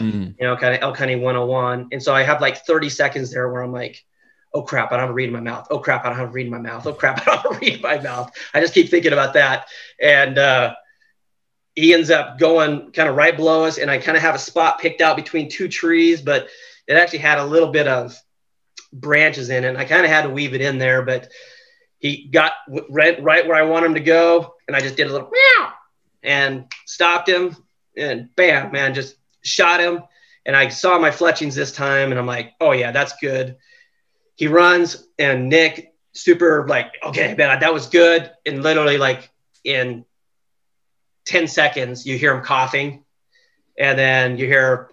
S1: Mm.
S4: you know, kind of elk hunting 101. And so I have like 30 seconds there where I'm like, oh crap, I don't have a reed in my mouth. Oh crap, I don't have a reed in my mouth. Oh crap, I don't have a reed in my mouth. I just keep thinking about that. And uh, he ends up going kind of right below us. And I kind of have a spot picked out between two trees, but it actually had a little bit of branches in it. And I kind of had to weave it in there, but he got right, right where I want him to go. And I just did a little meow. and stopped him and bam, man, just shot him. And I saw my fletchings this time and I'm like, oh yeah, that's good. He runs and Nick super like, okay, man, that was good. And literally like in 10 seconds, you hear him coughing and then you hear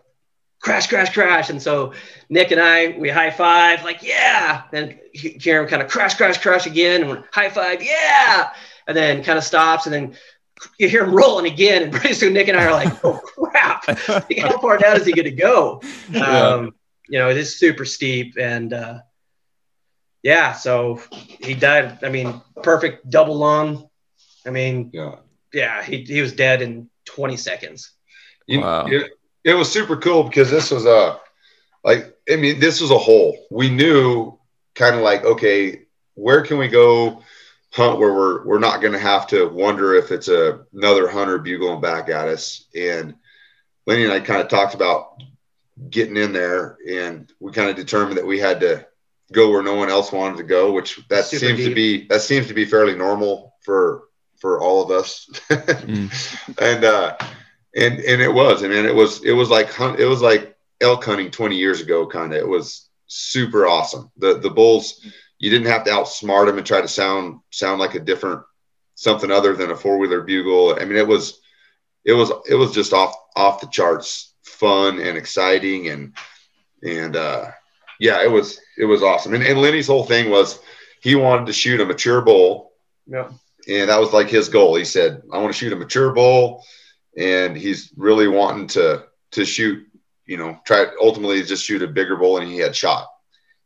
S4: crash, crash, crash. And so Nick and I, we high five, like, yeah. Then hear him kind of crash, crash, crash again, and high five, yeah. And then kind of stops, and then you hear him rolling again. And pretty soon Nick and I are like, oh crap, how far down is he going to go?
S1: Yeah.
S4: Um, you know, it is super steep. And uh, yeah, so he died. I mean, perfect double lung. I mean,
S2: Yeah.
S4: yeah, he, he was dead in 20 seconds.
S2: You-
S1: Wow.
S2: it, it was super cool because this was a like I mean this was a hole. We knew kind of like okay, where can we go hunt where we're we're not going to have to wonder if it's a, another hunter bugling back at us. And Lenny and I kind of talked about getting in there, and we kind of determined that we had to go where no one else wanted to go, which that
S4: Super
S2: seems to be that seems to be fairly normal for for all of us.
S1: Mm.
S2: and uh and and it was and then it was it was like hunt it was like elk hunting 20 years ago kind of it was super awesome the the bulls you didn't have to outsmart them and try to sound sound like a different something other than a four-wheeler bugle i mean it was it was it was just off off the charts fun and exciting and and uh yeah it was it was awesome and, and lenny's whole thing was he wanted to shoot a mature bull
S4: Yeah.
S2: and that was like his goal. He said, "I want to shoot a mature bull," and he's really wanting to to shoot. You know, try ultimately just shoot a bigger bull, and he had shot.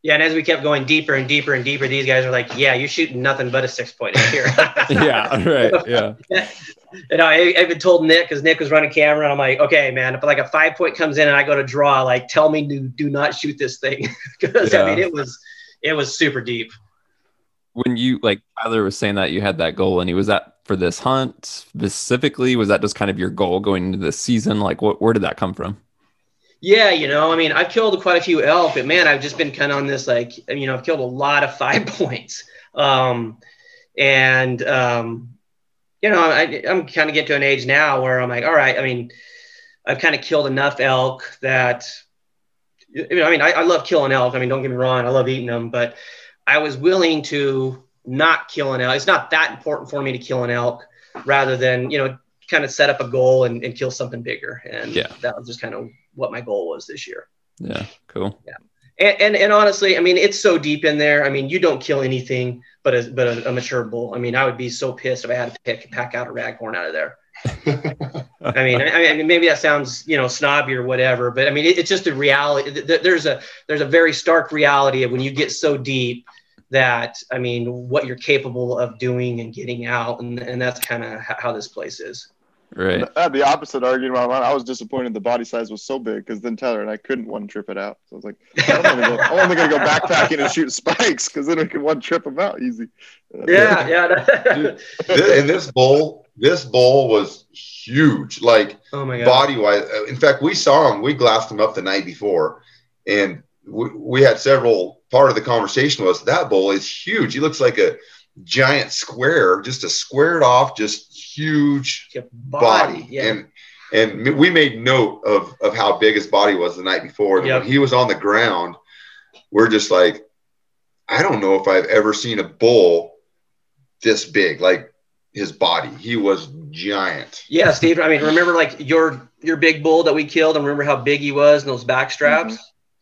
S4: Yeah, and as we kept going deeper and deeper and deeper, these guys were like, "Yeah, you're shooting nothing but a six point here."
S1: yeah, right. Yeah.
S4: and I I even told Nick because Nick was running camera, and I'm like, "Okay, man, if like a five point comes in and I go to draw, like, tell me to do not shoot this thing because
S1: Yeah.
S4: I mean it was it was super deep."
S1: When you like Tyler was saying that you had that goal and he was that for this hunt specifically, was that just kind of your goal going into this season? Like what where did that come from?
S4: Yeah, you know, I mean, I've killed quite a few elk, but man, I've just been kind of on this like, you know, I've killed a lot of five points. Um, and, um, you know, I, I'm kind of getting to an age now where I'm like, all right, I mean, I've kind of killed enough elk that, you know, I mean, I, I love killing elk. I mean, don't get me wrong, I love eating them, but I was willing to not kill an elk. It's not that important for me to kill an elk rather than, you know, kind of set up a goal and, and kill something bigger. And
S1: Yeah.
S4: that was just kind of what my goal was this year.
S1: Yeah, cool.
S4: And, and, and honestly, I mean, it's so deep in there. I mean, you don't kill anything but a, but a, a mature bull. I mean, I would be so pissed if I had to pick, pack out a raghorn out of there. I mean, I, I mean, maybe that sounds, you know, snobby or whatever, but I mean, it, it's just a reality. Th- th- There's a, there's a very stark reality of when you get so deep that, I mean, what you're capable of doing and getting out. And, and that's kind of how this place is.
S1: Right.
S3: I had the opposite argument. I was disappointed the body size was so big because then Tyler and I couldn't one trip it out. So I was like, I'm only gonna go, I'm only gonna go backpacking and shoot spikes because then we can one trip them out easy.
S4: Yeah. Yeah.
S2: Dude, This- and this bull, this bull was huge, like
S4: oh my God.
S2: body wise. Uh, in fact, we saw him. We glassed him up the night before, and we, we had several. Part of the conversation was that bull is huge. He looks like a giant square, just a squared off, just huge
S4: Your
S2: body.
S4: Yeah.
S2: And and we made note of of how big his body was the night before. And
S4: Yep.
S2: when he was on the ground, we're just like, I don't know if I've ever seen a bull this big, like his body. He was giant.
S4: Yeah, Steve. I mean, remember like your your big bull that we killed, and remember how big he was and those back straps.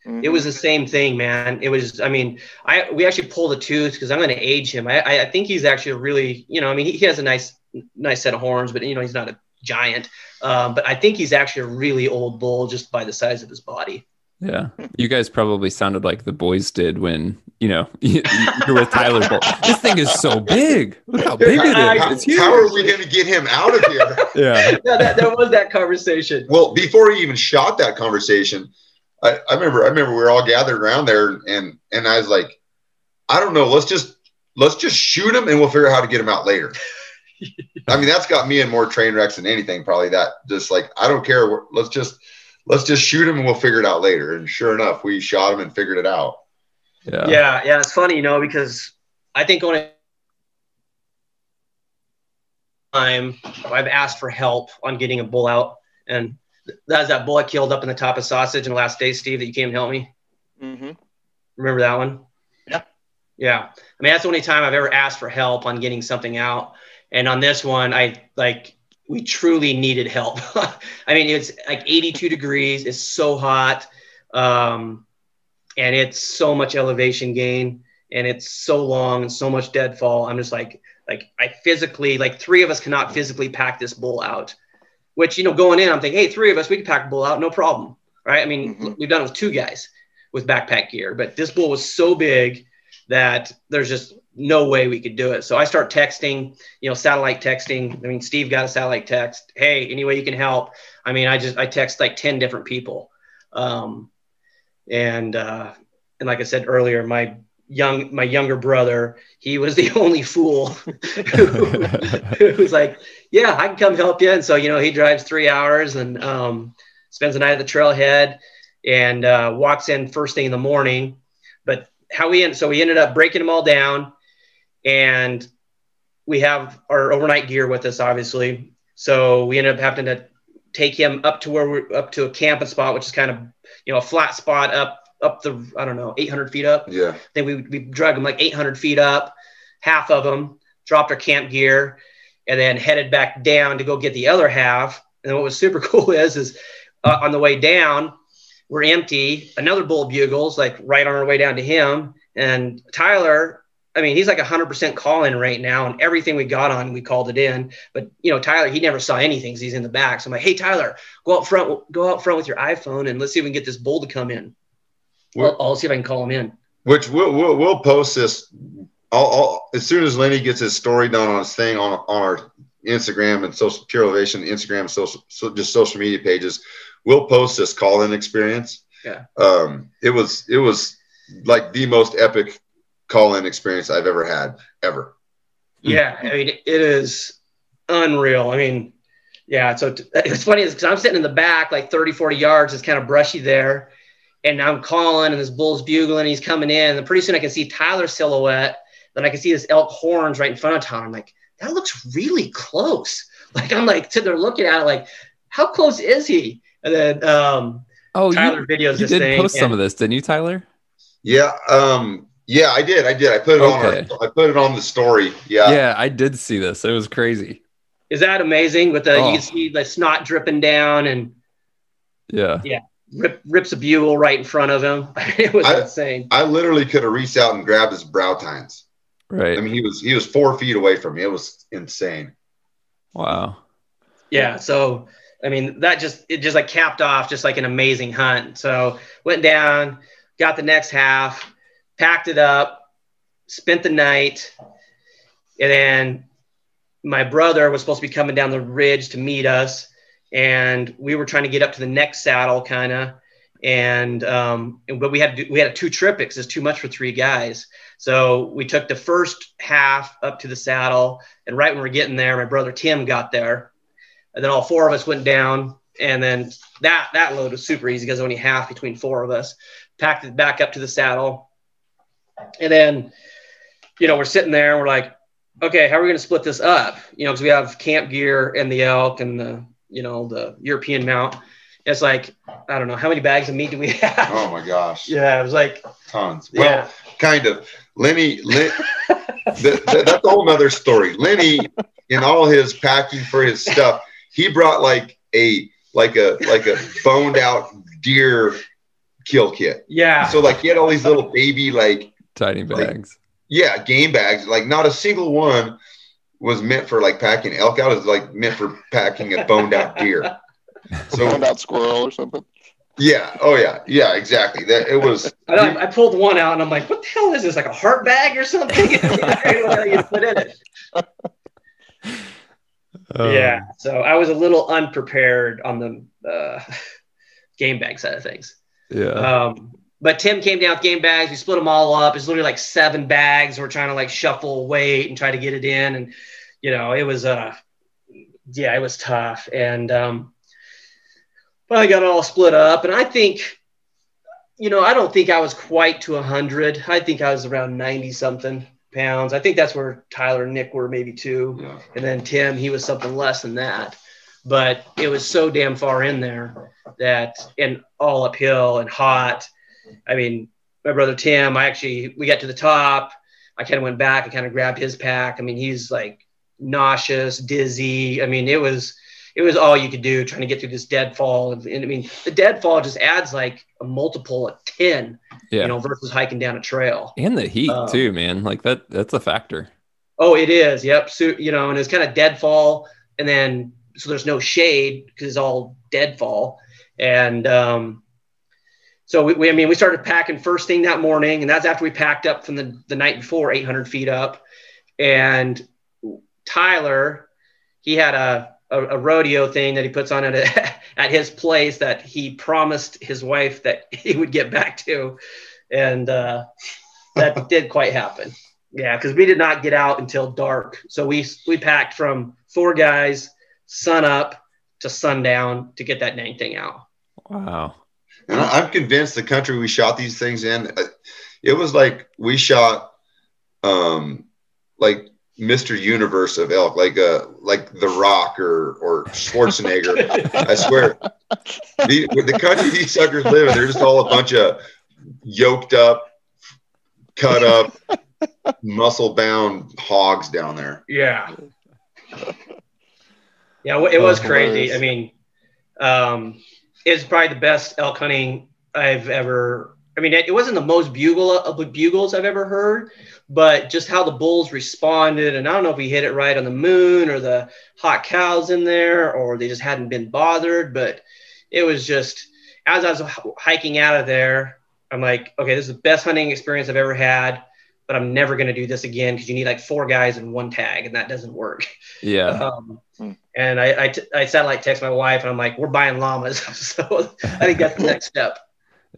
S3: Mhm.
S4: It was the same thing, man. It was. I mean, I we actually pulled a tooth because I'm going to age him. I, I I think he's actually a really, you know, I mean, he, he has a nice nice set of horns, but you know, he's not a giant. Um, but I think he's actually a really old bull just by the size of his body.
S1: Yeah. You guys probably sounded like the boys did when, you know, you're with Tyler Bull. This thing is so big. Look how big it
S2: How,
S1: is.
S2: how-
S1: It's huge.
S2: how are we going to get him out of here?
S1: Yeah.
S4: yeah, that, there was that conversation.
S2: well, before he even shot that conversation, I, I remember I remember we were all gathered around there and and I was like, I don't know, let's just let's just shoot him and we'll figure out how to get him out later. I mean, that's got me in more train wrecks than anything, probably that just like I don't care. Let's just let's just shoot him and we'll figure it out later. And sure enough, we shot him and figured it out.
S1: Yeah.
S4: Yeah, yeah, it's funny, you know, because I think only time I've asked for help on getting a bull out, and that's that bull I killed up in the top of sausage in the last day, Steve, that you came and helped me.
S3: Mm-hmm.
S4: Remember that one?
S3: Yeah.
S4: Yeah. I mean, that's the only time I've ever asked for help on getting something out. And on this one, I like we truly needed help. I mean, it's like 82 degrees. It's so hot. Um, and it's so much elevation gain and it's so long and so much deadfall. I'm just like, like I physically, like three of us cannot physically pack this bull out, which, you know, going in, I'm thinking, Hey, three of us, we can pack a bull out. No problem. Right. I mean,
S3: Mhm.
S4: we've done it with two guys with backpack gear, but this bull was so big that there's just no way we could do it. So I start texting, you know, satellite texting. I mean, Steve got a satellite text. Hey, any way you can help? I mean, I just I text like 10 different people. Um, and uh, and like I said earlier, my young my younger brother, he was the only fool who, who was like, yeah, I can come help you. And so you know, he drives three hours and um, spends the night at the trailhead and uh, walks in first thing in the morning. But how we end, so we ended up breaking them all down, and we have our overnight gear with us, obviously. So we ended up having to take him up to where we're up to a camping spot, which is kind of you know a flat spot up up the I don't know 800 feet up.
S2: Yeah.
S4: Then we we drug him like 800 feet up, half of them dropped our camp gear, and then headed back down to go get the other half. And what was super cool is is uh, on the way down, we're empty. Another bull bugles like right on our way down to him, and Tyler. I mean, he's like 100% call in right now, and everything we got on, we called it in. But you know, Tyler, he never saw anything. he's in the back. So I'm like, hey, Tyler, go out front, go out front with your iPhone, and let's see if we can get this bull to come in. Well, I'll see if I can call him in.
S2: Which we'll we'll, we'll post this. I'll, I'll, as soon as Lenny gets his story done on his thing on on our Instagram and social pure elevation Instagram social so just social media pages, we'll post this call in experience.
S4: Yeah.
S2: Um, it was it was like the most epic call in experience I've ever had ever.
S4: Yeah, I mean, it is unreal. I mean, yeah, so t- it's funny because I'm sitting in the back, like 30, 40 yards, it's kind of brushy there. And I'm calling, and this bull's bugling, he's coming in. And pretty soon I can see Tyler's silhouette. Then I can see this elk horns right in front of Tyler. I'm like, that looks really close. Like, I'm like sitting there looking at it, like, how close is he? And then um,
S1: oh,
S4: Tyler
S1: you,
S4: videos
S1: you
S4: this
S1: did
S4: thing.
S1: post some of this, didn't you, Tyler?
S2: Yeah. Um, yeah, I did. I did. I put it
S1: Okay.
S2: on. Our, I put it on the story. Yeah.
S1: yeah, I did see this. It was crazy.
S4: is that amazing? With the,
S1: Oh.
S4: you see the snot dripping down and
S1: Yeah.
S4: rip, rips a bugle right in front of him. it was
S2: I-
S4: insane.
S2: I literally could have reached out and grabbed his brow tines.
S1: Right.
S2: I mean, he was he was four feet away from me. It was insane.
S1: wow.
S4: Yeah. So, I mean, that just, it just like capped off just like an amazing hunt. So went down, got the next half, packed it up, spent the night. And then my brother was supposed to be coming down the ridge to meet us. And we were trying to get up to the next saddle kind of. And, um, but we had, we had a two tripics. It's too much for three guys. So we took the first half up to the saddle. And right when we're getting there, my brother Tim got there and then all four of us went down and then that that load was super easy because only half between four of us packed it back up to the saddle and then you know we're sitting there and we're like okay how are we going to split this up you know because we have camp gear and the elk and the you know the european mount it's like i don't know how many bags of meat do we have
S2: Oh my gosh.
S4: yeah it was like
S2: Tons. Well,
S4: yeah
S2: kind of. Lenny, Len, th- th- that's a whole nother story. Lenny, in all his packing for his stuff, he brought like a like a like a boned out deer kill kit.
S4: yeah
S2: So like he had all these little baby like
S1: Tiny
S2: Like-
S1: bags.
S2: yeah game bags. Like not a single one was meant for like packing elk out. Is like meant for packing a boned out deer. So
S3: Found out squirrel or something.
S2: yeah, oh yeah, yeah, exactly. That it was.
S4: I, know, I pulled one out and I'm like, what the hell is this? Like a heart bag or something? you put in it.
S1: Oh.
S4: yeah. So I was a little unprepared on the uh, game bag side of things.
S1: Yeah.
S4: Um, but Tim came down with game bags. We split them all up. It's literally like seven bags. We're trying to like shuffle weight and try to get it in. And, you know, it was, uh, yeah, it was tough. And, um, but I got it all split up. And I think, you know, I don't think I was quite to 100. I think I was around 90 something. pounds. I think that's where Tyler and Nick were maybe two.
S2: Yeah.
S4: And then Tim, he was something less than that. But it was so damn far in there that, and all uphill and hot. I mean, my brother Tim, I actually, we got to the top. I kind of went back and kind of grabbed his pack. I mean, he's like nauseous, dizzy. I mean, it was, it was all you could do trying to get through this deadfall. And, and I mean, the deadfall just adds like a multiple of 10,
S1: Yeah.
S4: you know, versus hiking down a trail.
S1: and the heat
S4: Um,
S1: too, man. Like that that's a factor.
S4: Oh, it is. Yep. So, you know, and it's kind of deadfall. And then, so there's no shade because it's all deadfall. And um, so we, we, I mean, we started packing first thing that morning. And that's after we packed up from the, the night before, 800 feet up. And Tyler, he had a, a, a rodeo thing that he puts on at, a, at his place that he promised his wife that he would get back to. And uh, that did quite happen. Yeah, because we did not get out until dark. So we we packed from four guys, sun up to sundown to get that dang thing out.
S1: Wow.
S2: And I- I'm convinced the country we shot these things in, uh, it was like we shot, um, like Mr. Universe of elk, like uh, like The Rock or or Schwarzenegger. I swear, the the country these suckers live in, they're just all a bunch of yoked up, cut up, muscle bound hogs down there.
S4: Yeah. Yeah, it was crazy. I mean, um, it's probably the best elk hunting I've ever. I mean, it, wasn't the most bugle uh, of the bugles I've ever heard, but just how the bulls responded, and I don't know if we hit it right on the moon or the hot cows in there, or they just hadn't been bothered. But it was just as I was hiking out of there, I'm like, okay, this is the best hunting experience I've ever had, but I'm never going to do this again because you need like four guys in one tag, and that doesn't work.
S1: Yeah.
S4: Um, and I, I, t- I satellite text my wife, and I'm like, we're buying llamas. so I think that's the next step.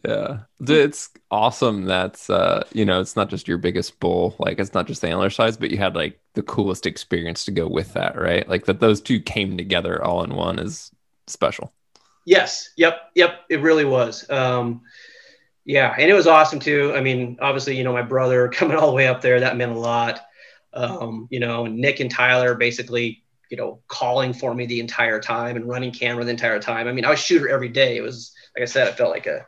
S1: Yeah. It's awesome that's uh you know, it's not just your biggest bull, like it's not just the antler size, but you had like the coolest experience to go with that, right? Like that those two came together all in one is special.
S4: Yes. Yep. Yep. It really was. Um, yeah, and it was awesome too. I mean, obviously, you know, my brother coming all the way up there, that meant a lot. Um, you know, Nick and Tyler basically, you know, calling for me the entire time and running camera the entire time. I mean, I was shooter every day. It was like I said, I felt like a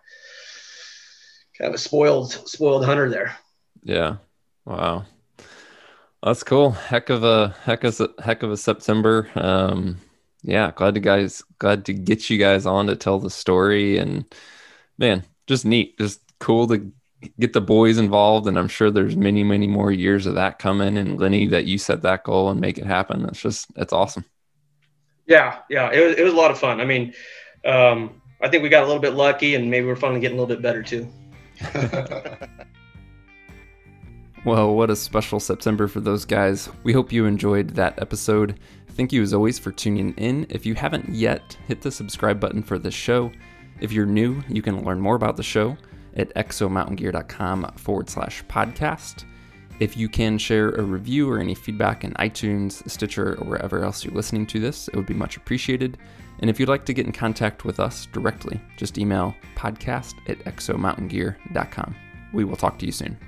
S4: kind of a spoiled, spoiled hunter there.
S1: Yeah. Wow. That's cool. Heck of a heck of a heck of a September. Um yeah, glad to guys glad to get you guys on to tell the story and man, just neat. Just cool to get the boys involved and I'm sure there's many, many more years of that coming and Lenny that you set that goal and make it happen. That's just that's awesome.
S4: Yeah, yeah, it was, it was a lot of fun. I mean, um, I think we got a little bit lucky, and maybe we're finally getting a little bit better too.
S1: Well, what a special September for those guys. We hope you enjoyed that episode. Thank you as always for tuning in. If you haven't yet, hit the subscribe button for this show. If you're new, you can learn more about the show at exomountaingear.com forward slash podcast. If you can share a review or any feedback in iTunes, Stitcher, or wherever else you're listening to this, it would be much appreciated. And if you'd like to get in contact with us directly, just email podcast at exomountaingear.com. We will talk to you soon.